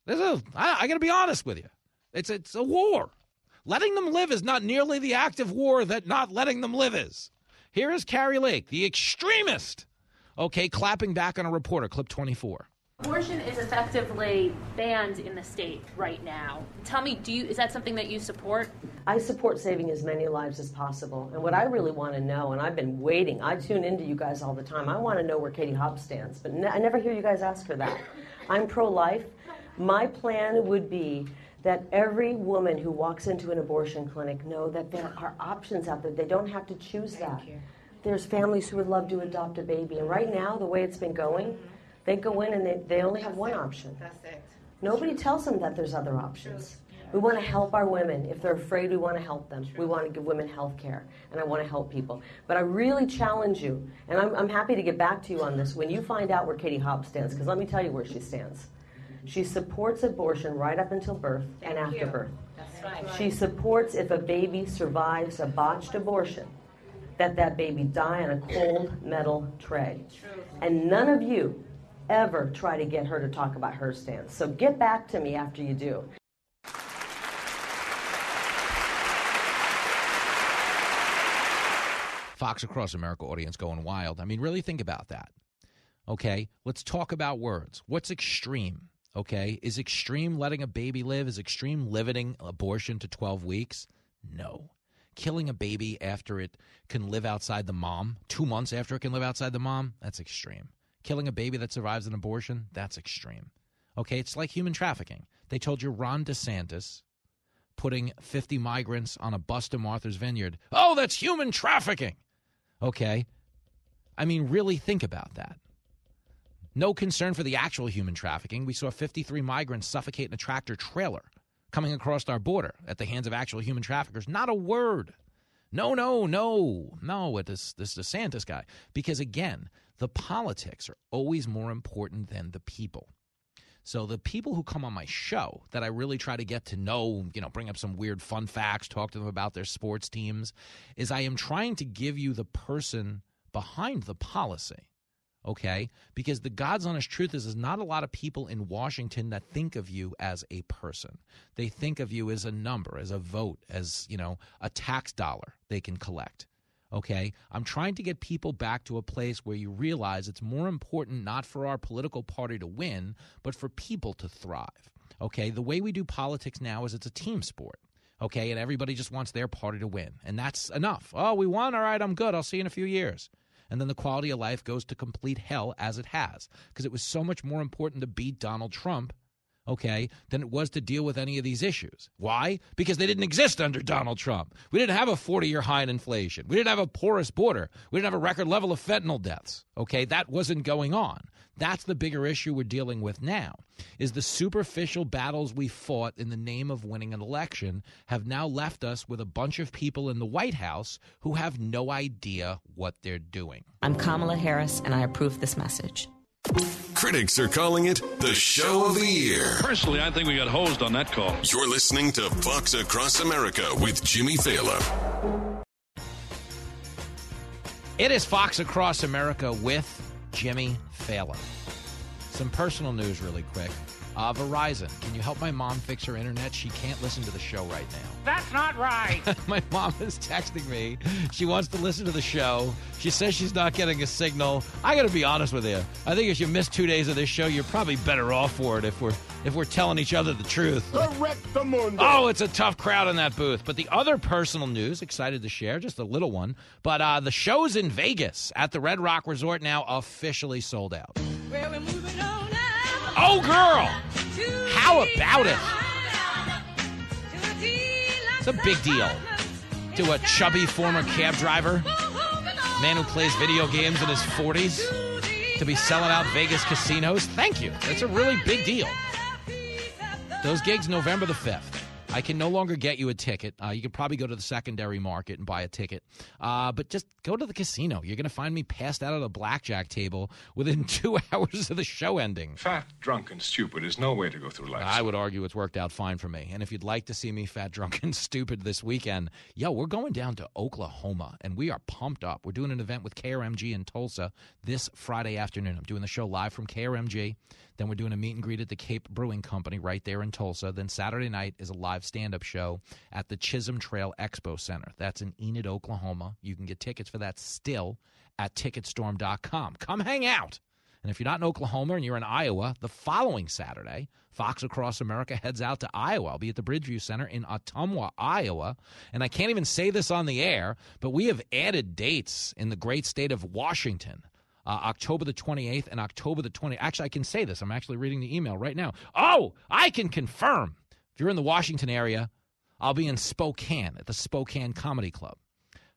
There's a, I, I got to be honest with you. It's it's a war. Letting them live is not nearly the act of war that not letting them live is. Here is Kari Lake, the extremist. Okay, clapping back on a reporter. Clip 24. Abortion is effectively banned in the state right now. Tell me, do you is that something that you support? I support saving as many lives as possible. And what I really want to know, and I've been waiting, I tune into you guys all the time. I want to know where Katie Hobbs stands, but ne- I never hear you guys ask her that. I'm pro life. My plan would be that every woman who walks into an abortion clinic know that there are options out there. They don't have to choose that. There's families who would love to adopt a baby, and right now, the way it's been going, they go in and they, they only have one option. That's it. Nobody tells them that there's other options. We want to help our women. If they're afraid, we want to help them. We want to give women health care, and I want to help people. But I really challenge you, and I'm, I'm happy to get back to you on this when you find out where Katie Hobbs stands, because let me tell you where she stands. She supports abortion right up until birth and after you. birth. That's right. She supports if a baby survives a botched abortion, that that baby die on a cold metal tray. True. And none of you ever try to get her to talk about her stance. So get back to me after you do. Fox Across America audience going wild. I mean, really think about that. Okay, let's talk about words. What's extreme? Okay, is extreme letting a baby live? Is extreme limiting abortion to 12 weeks? No. Killing a baby after it can live outside the mom, two months after it can live outside the mom, that's extreme. Killing a baby that survives an abortion, that's extreme. Okay, it's like human trafficking. They told you Ron DeSantis putting 50 migrants on a bus to Martha's Vineyard. Oh, that's human trafficking. Okay. I mean, really think about that. No concern for the actual human trafficking. We saw 53 migrants suffocate in a tractor trailer coming across our border at the hands of actual human traffickers. Not a word. No, no, no, no, with this this DeSantis guy. Because again, the politics are always more important than the people. So the people who come on my show that I really try to get to know, you know, bring up some weird fun facts, talk to them about their sports teams, is I am trying to give you the person behind the policy. Okay? Because the God's honest truth is, there's not a lot of people in Washington that think of you as a person. They think of you as a number, as a vote, as, you know, a tax dollar they can collect. Okay? I'm trying to get people back to a place where you realize it's more important not for our political party to win, but for people to thrive. Okay? The way we do politics now is it's a team sport. Okay? And everybody just wants their party to win. And that's enough. Oh, we won. All right, I'm good. I'll see you in a few years and then the quality of life goes to complete hell as it has because it was so much more important to beat Donald Trump okay, than it was to deal with any of these issues. Why? Because they didn't exist under Donald Trump. We didn't have a 40 year high in inflation. We didn't have a porous border. We didn't have a record level of fentanyl deaths. Okay, that wasn't going on. That's the bigger issue we're dealing with now. Is the superficial battles we fought in the name of winning an election have now left us with a bunch of people in the White House who have no idea what they're doing. I'm Kamala Harris and I approve this message. Critics are calling it the show of the year. Personally, I think we got hosed on that call. You're listening to Fox Across America with Jimmy Failla. It is Fox Across America with Jimmy Failla. Some personal news, really quick. Uh, Verizon, can you help my mom fix her internet? She can't listen to the show right now. That's not right. my mom is texting me. She wants to listen to the show. She says she's not getting a signal. I got to be honest with you. I think if you miss two days of this show, you're probably better off for it if we're if we're telling each other the truth. Oh, it's a tough crowd in that booth. But the other personal news, excited to share, just a little one. But uh, the show's in Vegas at the Red Rock Resort now officially sold out. Oh, girl! How about it? It's a big deal to a chubby former cab driver, man who plays video games in his 40s, to be selling out Vegas casinos. Thank you. That's a really big deal. Those gigs November the 5th. I can no longer get you a ticket. Uh, you can probably go to the secondary market and buy a ticket. Uh, but just go to the casino. You're going to find me passed out at a blackjack table within two hours of the show ending. Fat, drunk, and stupid is no way to go through life. I would argue it's worked out fine for me. And if you'd like to see me fat, drunk, and stupid this weekend, yo, we're going down to Oklahoma and we are pumped up. We're doing an event with KRMG in Tulsa this Friday afternoon. I'm doing the show live from KRMG. Then we're doing a meet and greet at the Cape Brewing Company right there in Tulsa. Then Saturday night is a live stand up show at the Chisholm Trail Expo Center. That's in Enid, Oklahoma. You can get tickets for that still at ticketstorm.com. Come hang out. And if you're not in Oklahoma and you're in Iowa, the following Saturday, Fox Across America heads out to Iowa. I'll be at the Bridgeview Center in Ottumwa, Iowa. And I can't even say this on the air, but we have added dates in the great state of Washington. Uh, October the 28th and October the 20th. Actually, I can say this. I'm actually reading the email right now. Oh, I can confirm. If you're in the Washington area, I'll be in Spokane at the Spokane Comedy Club.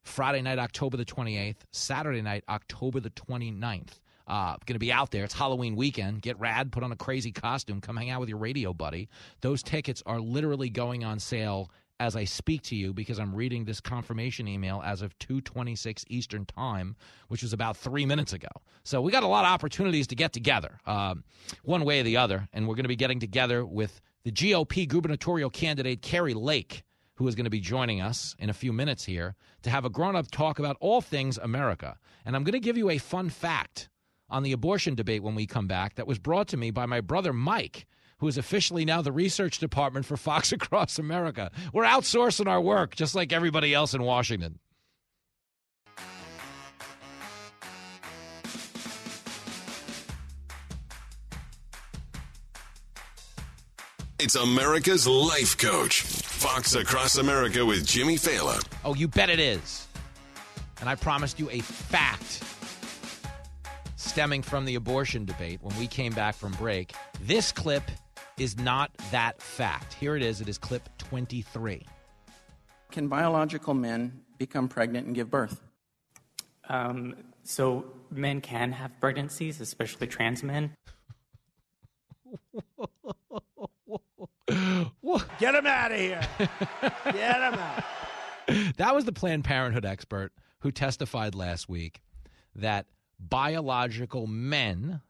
Friday night, October the 28th. Saturday night, October the 29th. Uh, going to be out there. It's Halloween weekend. Get rad, put on a crazy costume, come hang out with your radio buddy. Those tickets are literally going on sale as I speak to you because I'm reading this confirmation email as of 2:26 Eastern Time, which was about three minutes ago. So we got a lot of opportunities to get together, um, one way or the other, and we're going to be getting together with the GOP gubernatorial candidate Kari Lake, who is going to be joining us in a few minutes here to have a grown-up talk about all things America. And I'm going to give you a fun fact on the abortion debate when we come back that was brought to me by my brother Mike who is officially now the research department for Fox Across America. We're outsourcing our work just like everybody else in Washington. It's America's life coach. Fox Across America with Jimmy Failla. Oh, you bet it is. And I promised you a fact stemming from the abortion debate when we came back from break. This clip is not that fact. Here it is. It is clip 23. Can biological men become pregnant and give birth? Um, so men can have pregnancies, especially trans men. Get him out of here. Get him out. That was the Planned Parenthood expert who testified last week that biological men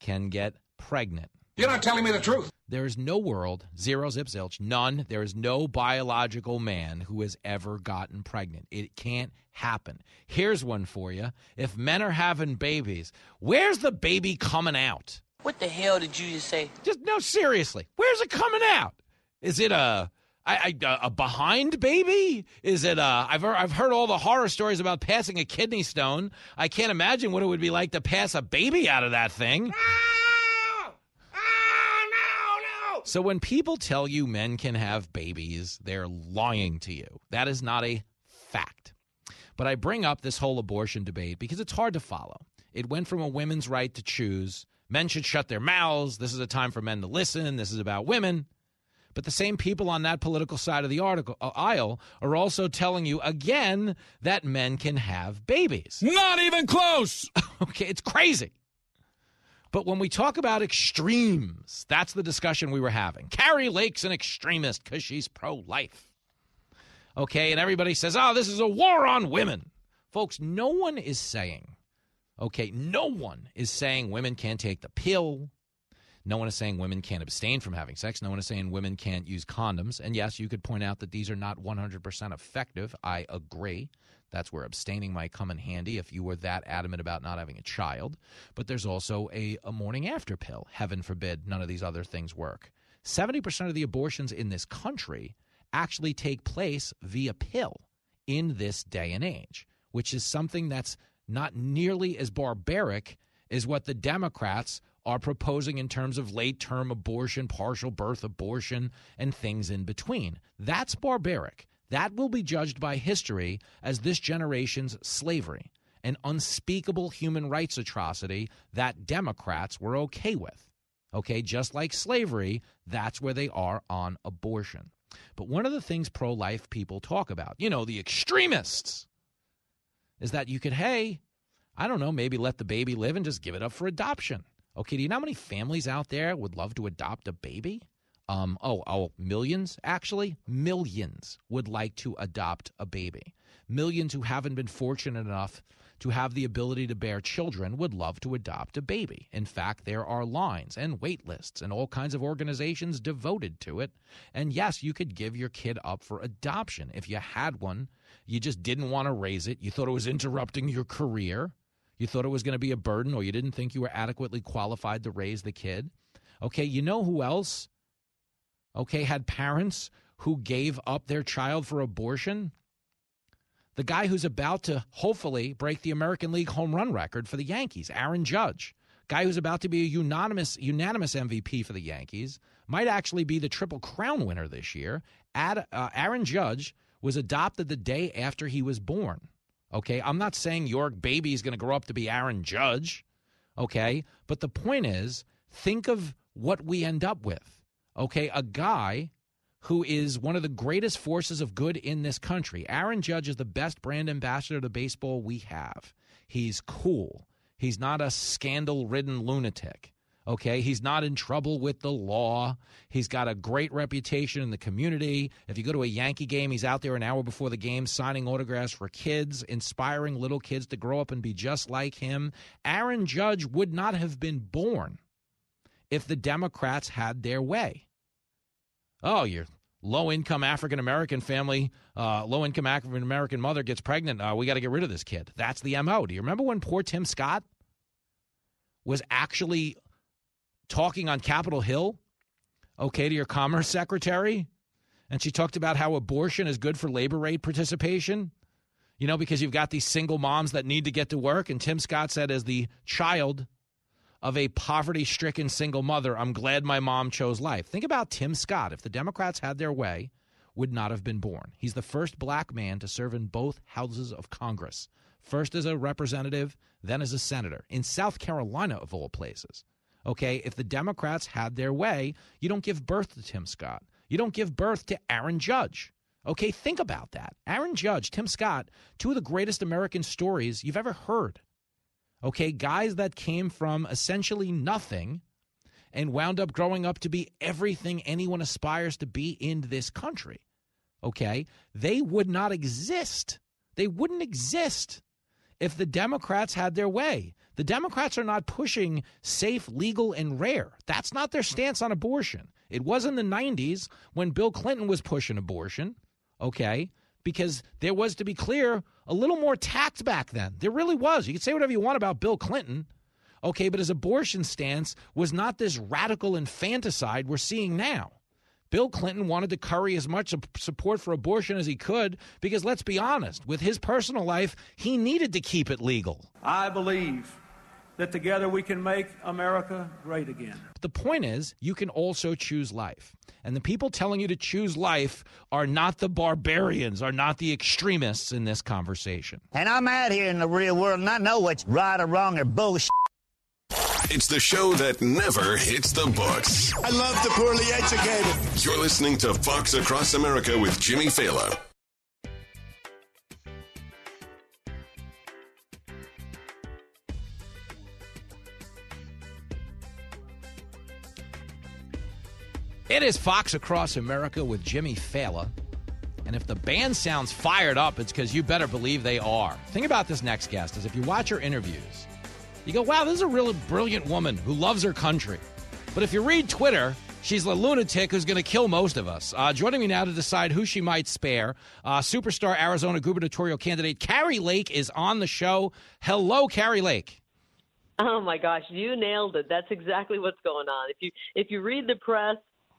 can get pregnant. You're not telling me the truth. There is no world, zero zip zilch, none. There is no biological man who has ever gotten pregnant. It can't happen. Here's one for you. If men are having babies, where's the baby coming out? What the hell did you just say? Just no, seriously. Where's it coming out? Is it a I, I, a behind baby? Is it a? I've heard, I've heard all the horror stories about passing a kidney stone. I can't imagine what it would be like to pass a baby out of that thing. Ah! So when people tell you men can have babies, they're lying to you. That is not a fact. But I bring up this whole abortion debate because it's hard to follow. It went from a women's right to choose Men should shut their mouths. This is a time for men to listen. This is about women. But the same people on that political side of the article, uh, aisle are also telling you again that men can have babies. Not even close. okay, it's crazy. But when we talk about extremes, that's the discussion we were having. Kari Lake's an extremist because she's pro life. Okay, and everybody says, oh, this is a war on women. Folks, no one is saying, okay, no one is saying women can't take the pill. No one is saying women can't abstain from having sex. No one is saying women can't use condoms. And yes, you could point out that these are not 100% effective. I agree. That's where abstaining might come in handy if you were that adamant about not having a child. But there's also a, a morning after pill. Heaven forbid none of these other things work. 70% of the abortions in this country actually take place via pill in this day and age, which is something that's not nearly as barbaric as what the Democrats are proposing in terms of late term abortion, partial birth abortion, and things in between. That's barbaric. That will be judged by history as this generation's slavery, an unspeakable human rights atrocity that Democrats were okay with. Okay, just like slavery, that's where they are on abortion. But one of the things pro life people talk about, you know, the extremists, is that you could, hey, I don't know, maybe let the baby live and just give it up for adoption. Okay, do you know how many families out there would love to adopt a baby? Um, oh, oh, millions actually? Millions would like to adopt a baby. Millions who haven't been fortunate enough to have the ability to bear children would love to adopt a baby. In fact, there are lines and wait lists and all kinds of organizations devoted to it. And yes, you could give your kid up for adoption. If you had one, you just didn't want to raise it, you thought it was interrupting your career, you thought it was going to be a burden, or you didn't think you were adequately qualified to raise the kid. Okay, you know who else? Okay, had parents who gave up their child for abortion? The guy who's about to hopefully break the American League home run record for the Yankees, Aaron Judge. Guy who's about to be a unanimous unanimous MVP for the Yankees, might actually be the Triple Crown winner this year. Ad, uh, Aaron Judge was adopted the day after he was born. Okay, I'm not saying your baby is going to grow up to be Aaron Judge. Okay, but the point is, think of what we end up with. Okay, a guy who is one of the greatest forces of good in this country. Aaron Judge is the best brand ambassador to baseball we have. He's cool. He's not a scandal ridden lunatic. Okay, he's not in trouble with the law. He's got a great reputation in the community. If you go to a Yankee game, he's out there an hour before the game signing autographs for kids, inspiring little kids to grow up and be just like him. Aaron Judge would not have been born if the Democrats had their way. Oh, you're low income African American family, uh, low income African American mother gets pregnant. Uh, we got to get rid of this kid. That's the MO. Do you remember when poor Tim Scott was actually talking on Capitol Hill, okay, to your Commerce Secretary? And she talked about how abortion is good for labor rate participation. You know, because you've got these single moms that need to get to work. And Tim Scott said, as the child of a poverty stricken single mother, I'm glad my mom chose life. Think about Tim Scott. If the Democrats had their way, would not have been born. He's the first black man to serve in both houses of Congress. First as a representative, then as a senator in South Carolina, of all places. Okay, if the Democrats had their way, you don't give birth to Tim Scott. You don't give birth to Aaron Judge. Okay, think about that. Aaron Judge, Tim Scott, two of the greatest American stories you've ever heard. Okay, guys that came from essentially nothing and wound up growing up to be everything anyone aspires to be in this country. Okay, they would not exist. They wouldn't exist if the Democrats had their way. The Democrats are not pushing safe, legal, and rare. That's not their stance on abortion. It was in the 90s when Bill Clinton was pushing abortion, okay? Because there was, to be clear, a little more tact back then. There really was. You can say whatever you want about Bill Clinton, okay, but his abortion stance was not this radical infanticide we're seeing now. Bill Clinton wanted to curry as much support for abortion as he could because, let's be honest, with his personal life, he needed to keep it legal. I believe that together we can make America great again. But the point is, you can also choose life. And the people telling you to choose life are not the barbarians, are not the extremists in this conversation. And I'm out here in the real world and I know what's right or wrong or bullshit. It's the show that never hits the books. I love the poorly educated. You're listening to Fox Across America with Jimmy Failla. It is Fox Across America with Jimmy Failla. And if the band sounds fired up, it's because you better believe they are. Think about this next guest is if you watch her interviews, you go, wow, this is a really brilliant woman who loves her country. But if you read Twitter, she's a lunatic who's going to kill most of us. Uh, joining me now to decide who she might spare, uh, superstar Arizona gubernatorial candidate Kari Lake is on the show. Hello, Kari Lake. Oh my gosh, you nailed it. That's exactly what's going on. If you if you read the press,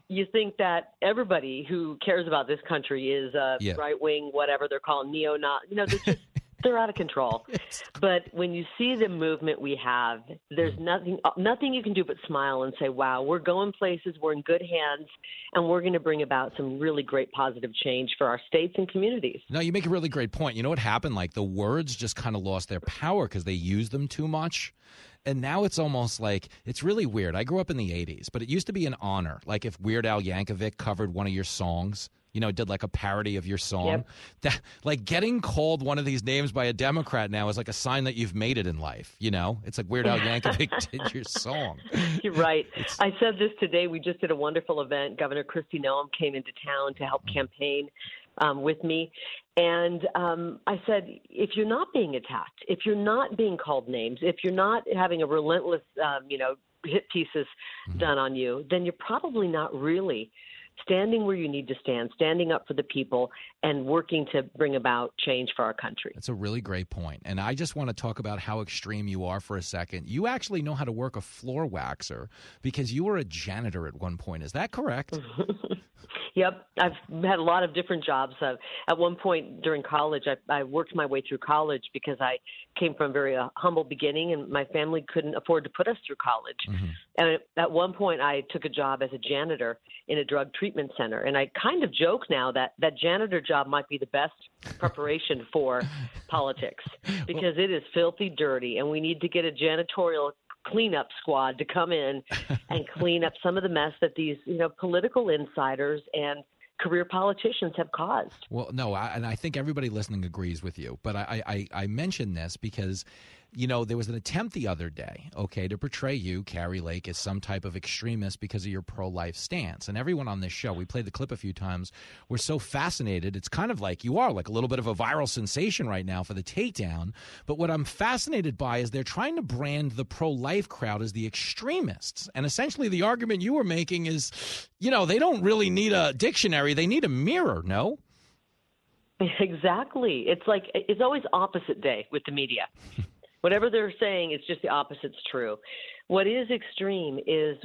you think that everybody who cares about this country is uh, Yeah. right wing, whatever they're called, neo not. You know, they're just they're out of control. But when you see the movement we have, there's nothing nothing you can do but smile and say, "Wow, we're going places. We're in good hands, and we're going to bring about some really great positive change for our states and communities." No, you make a really great point. You know what happened? Like the words just kind of lost their power because they used them too much. And now it's almost like it's really weird. I grew up in the 80s, but it used to be an honor. Like if Weird Al Yankovic covered one of your songs, you know, did like a parody of your song. Yep. That like getting called one of these names by a Democrat now is like a sign that you've made it in life, you know? It's like Weird Al Yankovic did your song. You're right. I said this today. We just did a wonderful event. Governor Kristi Noem came into town to help campaign um, with me. And um, I said, if you're not being attacked, if you're not being called names, if you're not having a relentless, um, you know, hit pieces done on you, then you're probably not really standing where you need to stand, standing up for the people, and working to bring about change for our country. That's a really great point. And I just want to talk about how extreme you are for a second. You actually know how to work a floor waxer because you were a janitor at one point. Is that correct? Yep, I've had a lot of different jobs. Uh, at one point during college, I, I worked my way through college because I came from a very uh, humble beginning, and my family couldn't afford to put us through college. And at one point, I took a job as a janitor in a drug treatment center, and I kind of joke now that that janitor job might be the best preparation for politics because it is filthy dirty, and we need to get a janitorial cleanup squad to come in and clean up some of the mess that these you know political insiders and career politicians have caused. Well, no, I, and I think everybody listening agrees with you. But I, I, I mention this because, you know, there was an attempt the other day, okay, to portray you, Kari Lake, as some type of extremist because of your pro life stance. And everyone on this show, we played the clip a few times, we're so fascinated. It's kind of like you are, like a little bit of a viral sensation right now for the takedown. But what I'm fascinated by is they're trying to brand the pro life crowd as the extremists. And essentially, the argument you were making is, you know, they don't really need a dictionary, they need a mirror, no? Exactly. It's like it's always opposite day with the media. Whatever they're saying, it's just the opposite's true. What is extreme is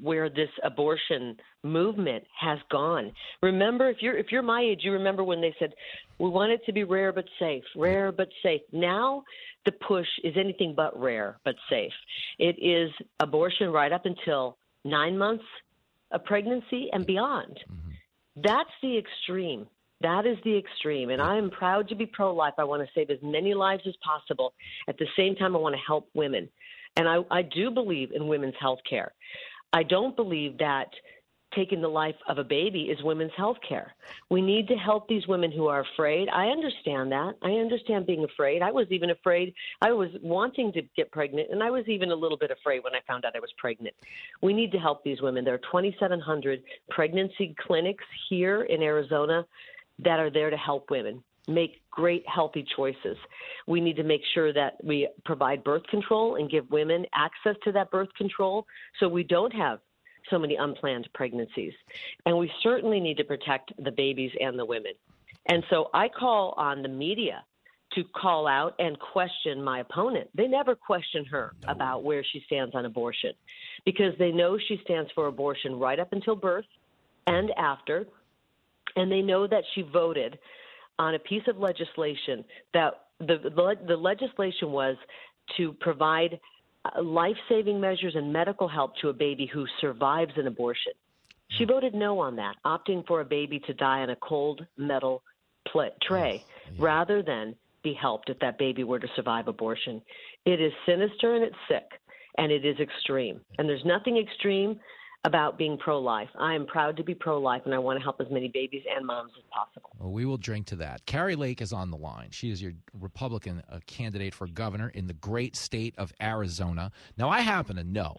where this abortion movement has gone. Remember, if you're if you're my age, you remember when they said we want it to be rare but safe, rare but safe. Now the push is anything but rare but safe. It is abortion right up until nine months of pregnancy and beyond. Mm-hmm. That's the extreme. That is the extreme. And I am proud to be pro life. I want to save as many lives as possible. At the same time, I want to help women. And I, I do believe in women's health care. I don't believe that taking the life of a baby is women's health care. We need to help these women who are afraid. I understand that. I understand being afraid. I was even afraid. I was wanting to get pregnant, and I was even a little bit afraid when I found out I was pregnant. We need to help these women. There are 2,700 pregnancy clinics here in Arizona that are there to help women make great healthy choices. We need to make sure that we provide birth control and give women access to that birth control so we don't have so many unplanned pregnancies. And we certainly need to protect the babies and the women. And so I call on the media to call out and question my opponent. They never question her about where she stands on abortion because they know she stands for abortion right up until birth and after. And they know that she voted on a piece of legislation that the, the, the legislation was to provide uh, life saving measures and medical help to a baby who survives an abortion. She mm. voted no on that, opting for a baby to die on a cold metal pla tray rather than be helped if that baby were to survive abortion. It is sinister and it's sick. and it is extreme. And there's nothing extreme about being pro life. I am proud to be pro life, and I want to help as many babies and moms as possible. Well, we will drink to that. Kari Lake is on the line. She is your Republican uh, candidate for governor in the great state of Arizona. Now, I happen to know.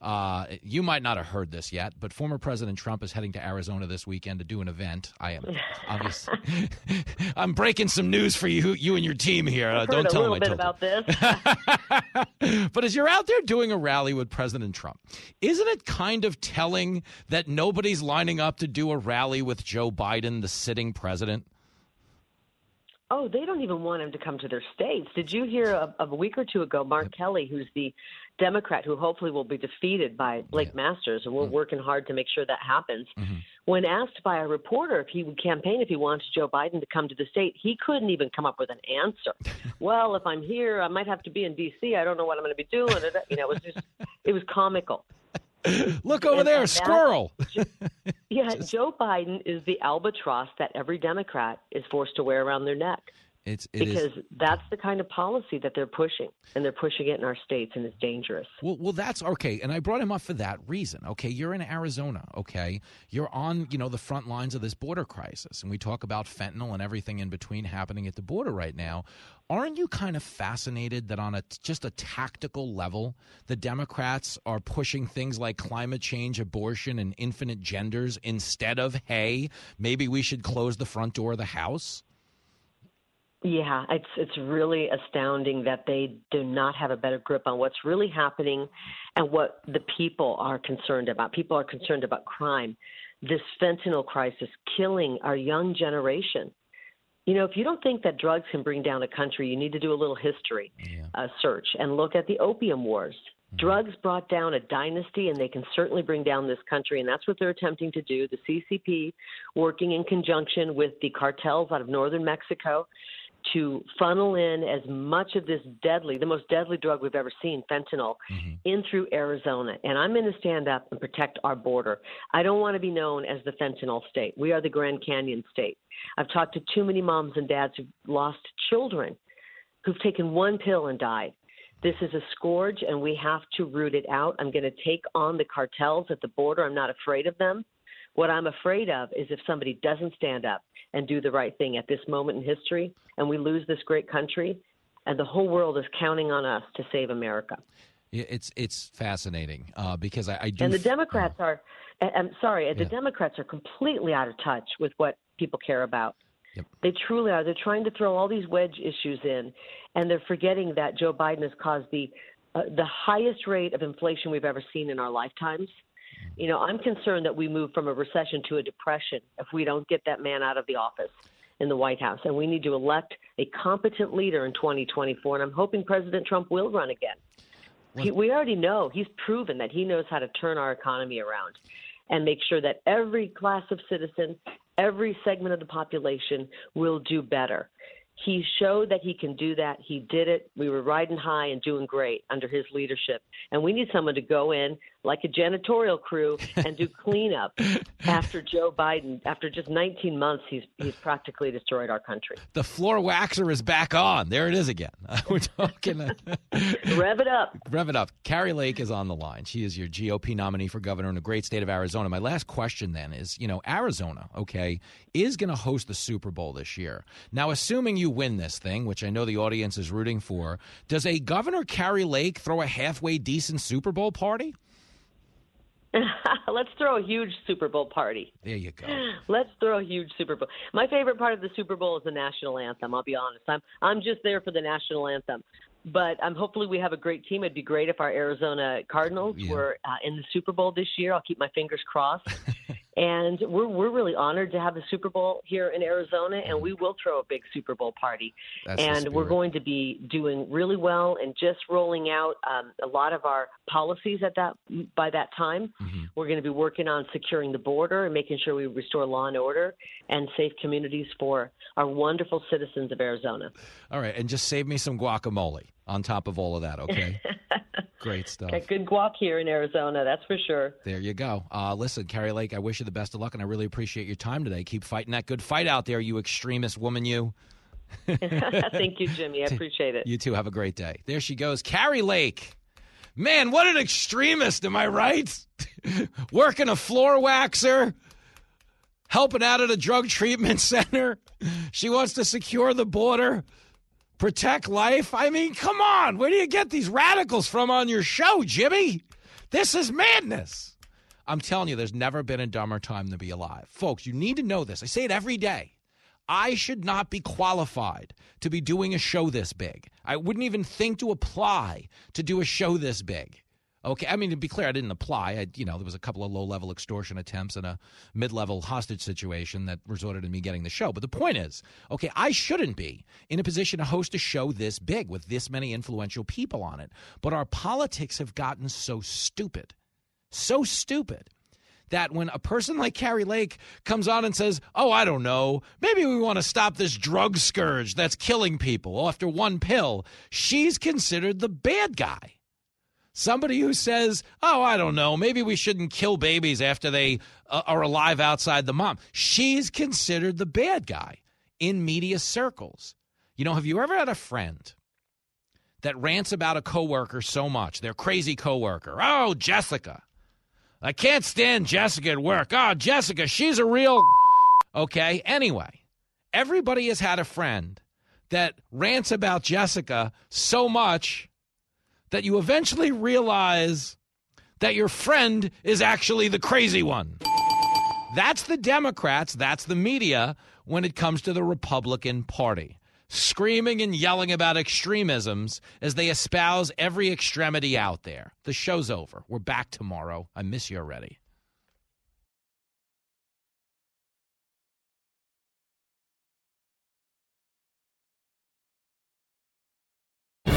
Uh, you might not have heard this yet, but former President Trump is heading to Arizona this weekend to do an event. I am obviously. I'm breaking some news for you, you and your team here. Uh, don't tell them I told about this. but as you're out there doing a rally with President Trump, isn't it kind of telling that nobody's lining up to do a rally with Joe Biden, the sitting president? Oh, they don't even want him to come to their states. Did you hear a, a week or two ago, Mark Kelly, who's the Democrat who hopefully will be defeated by Blake yeah. Masters, and we're mm-hmm. working hard to make sure that happens. Mm-hmm. When asked by a reporter if he would campaign if he wanted Joe Biden to come to the state, he couldn't even come up with an answer. well, if I'm here, I might have to be in D.C. I don't know what I'm going to be doing. You know, it was just it was comical. Look over and, there, and squirrel. yeah, Joe Biden is the albatross that every Democrat is forced to wear around their neck. It's it because is, that's the kind of policy that they're pushing, and they're pushing it in our states, and it's dangerous. Well, well, that's okay, and I brought him up for that reason. Okay, you're in Arizona. Okay, you're on you know the front lines of this border crisis, and we talk about fentanyl and everything in between happening at the border right now. Aren't you kind of fascinated that on a just a tactical level, the Democrats are pushing things like climate change, abortion, and infinite genders instead of hey, maybe we should close the front door of the house? Yeah, it's it's really astounding that they do not have a better grip on what's really happening and what the people are concerned about. People are concerned about crime, this fentanyl crisis killing our young generation. You know, if you don't think that drugs can bring down a country, you need to do a little history yeah. uh, search and look at the opium wars. Mm-hmm. Drugs brought down a dynasty, and they can certainly bring down this country, and that's what they're attempting to do. The CCP, working in conjunction with the cartels out of northern Mexico, to funnel in as much of this deadly, the most deadly drug we've ever seen, fentanyl, mm-hmm. in through Arizona. And I'm going to stand up and protect our border. I don't want to be known as the fentanyl state. We are the Grand Canyon state. I've talked to too many moms and dads who've lost children who've taken one pill and died. This is a scourge, and we have to root it out. I'm going to take on the cartels at the border. I'm not afraid of them. What I'm afraid of is if somebody doesn't stand up and do the right thing at this moment in history, and we lose this great country, and the whole world is counting on us to save America. It's it's fascinating uh, because I, I, do. And the Democrats are, I'm sorry, the Democrats are completely out of touch with what people care about. Yep. They truly are. They're trying to throw all these wedge issues in, and they're forgetting that Joe Biden has caused the uh, the highest rate of inflation we've ever seen in our lifetimes. You know, I'm concerned that we move from a recession to a depression if we don't get that man out of the office in the White House. And we need to elect a competent leader in 2024. And I'm hoping President Trump will run again. He, we already know he's proven that he knows how to turn our economy around and make sure that every class of citizen, every segment of the population will do better. He showed that he can do that. He did it. We were riding high and doing great under his leadership. And we need someone to go in like a janitorial crew and do cleanup after Joe Biden. After just 19 months, he's he's practically destroyed our country. The floor waxer is back on. There it is again. We're talking. Rev it up. Rev it up. Kari Lake is on the line. She is your GOP nominee for governor in the great state of Arizona. My last question then is, you know, Arizona, okay, is going to host the Super Bowl this year. Now, assuming you win this thing, which I know the audience is rooting for, does a Governor Kari Lake throw a halfway decent Super Bowl party? Let's throw a huge Super Bowl party. There you go. Let's throw a huge Super Bowl. My favorite part of the Super Bowl is the national anthem. I'll be honest. I'm I'm just there for the national anthem. But um, hopefully we have a great team. It'd be great if our Arizona Cardinals yeah. were uh, in the Super Bowl this year. I'll keep my fingers crossed. And we're we're really honored to have the Super Bowl here in Arizona, and we will throw a big Super Bowl party. That's and we're going to be doing really well and just rolling out um, a lot of our policies at that by that time. Mm-hmm. We're going to be working on securing the border and making sure we restore law and order and safe communities for our wonderful citizens of Arizona. All right, and just save me some guacamole on top of all of that, okay? Great stuff. Got good guac here in Arizona, that's for sure. There you go. Uh, listen, Kari Lake, I wish you the best of luck, and I really appreciate your time today. Keep fighting that good fight out there, you extremist woman, you. Thank you, Jimmy. I appreciate it. You too. Have a great day. There she goes, Kari Lake Man, what an extremist, am I right? Working a floor waxer, helping out at a drug treatment center. She wants to secure the border, protect life. I mean, come on. Where do you get these radicals from on your show, Jimmy? This is madness. I'm telling you, there's never been a dumber time to be alive. Folks, you need to know this. I say it every day. I should not be qualified to be doing a show this big. I wouldn't even think to apply to do a show this big. Okay, I mean to be clear, I didn't apply. I, you know, there was a couple of low-level extortion attempts and a mid-level hostage situation that resulted in me getting the show. But the point is, okay, I shouldn't be in a position to host a show this big with this many influential people on it. But our politics have gotten so stupid, so stupid that when a person like Kari Lake comes on and says, Oh, I don't know, maybe we want to stop this drug scourge that's killing people after one pill, she's considered the bad guy. Somebody who says, Oh, I don't know, maybe we shouldn't kill babies after they uh, are alive outside the mom. She's considered the bad guy in media circles. You know, have you ever had a friend that rants about a coworker so much, their crazy coworker? Oh, Jessica. I can't stand Jessica at work. Oh, Jessica, she's a real. Okay. Anyway, everybody has had a friend that rants about Jessica so much that you eventually realize that your friend is actually the crazy one. That's the Democrats, that's the media when it comes to the Republican Party screaming and yelling about extremisms as they espouse every extremity out there. The show's over. We're back tomorrow. I miss you already.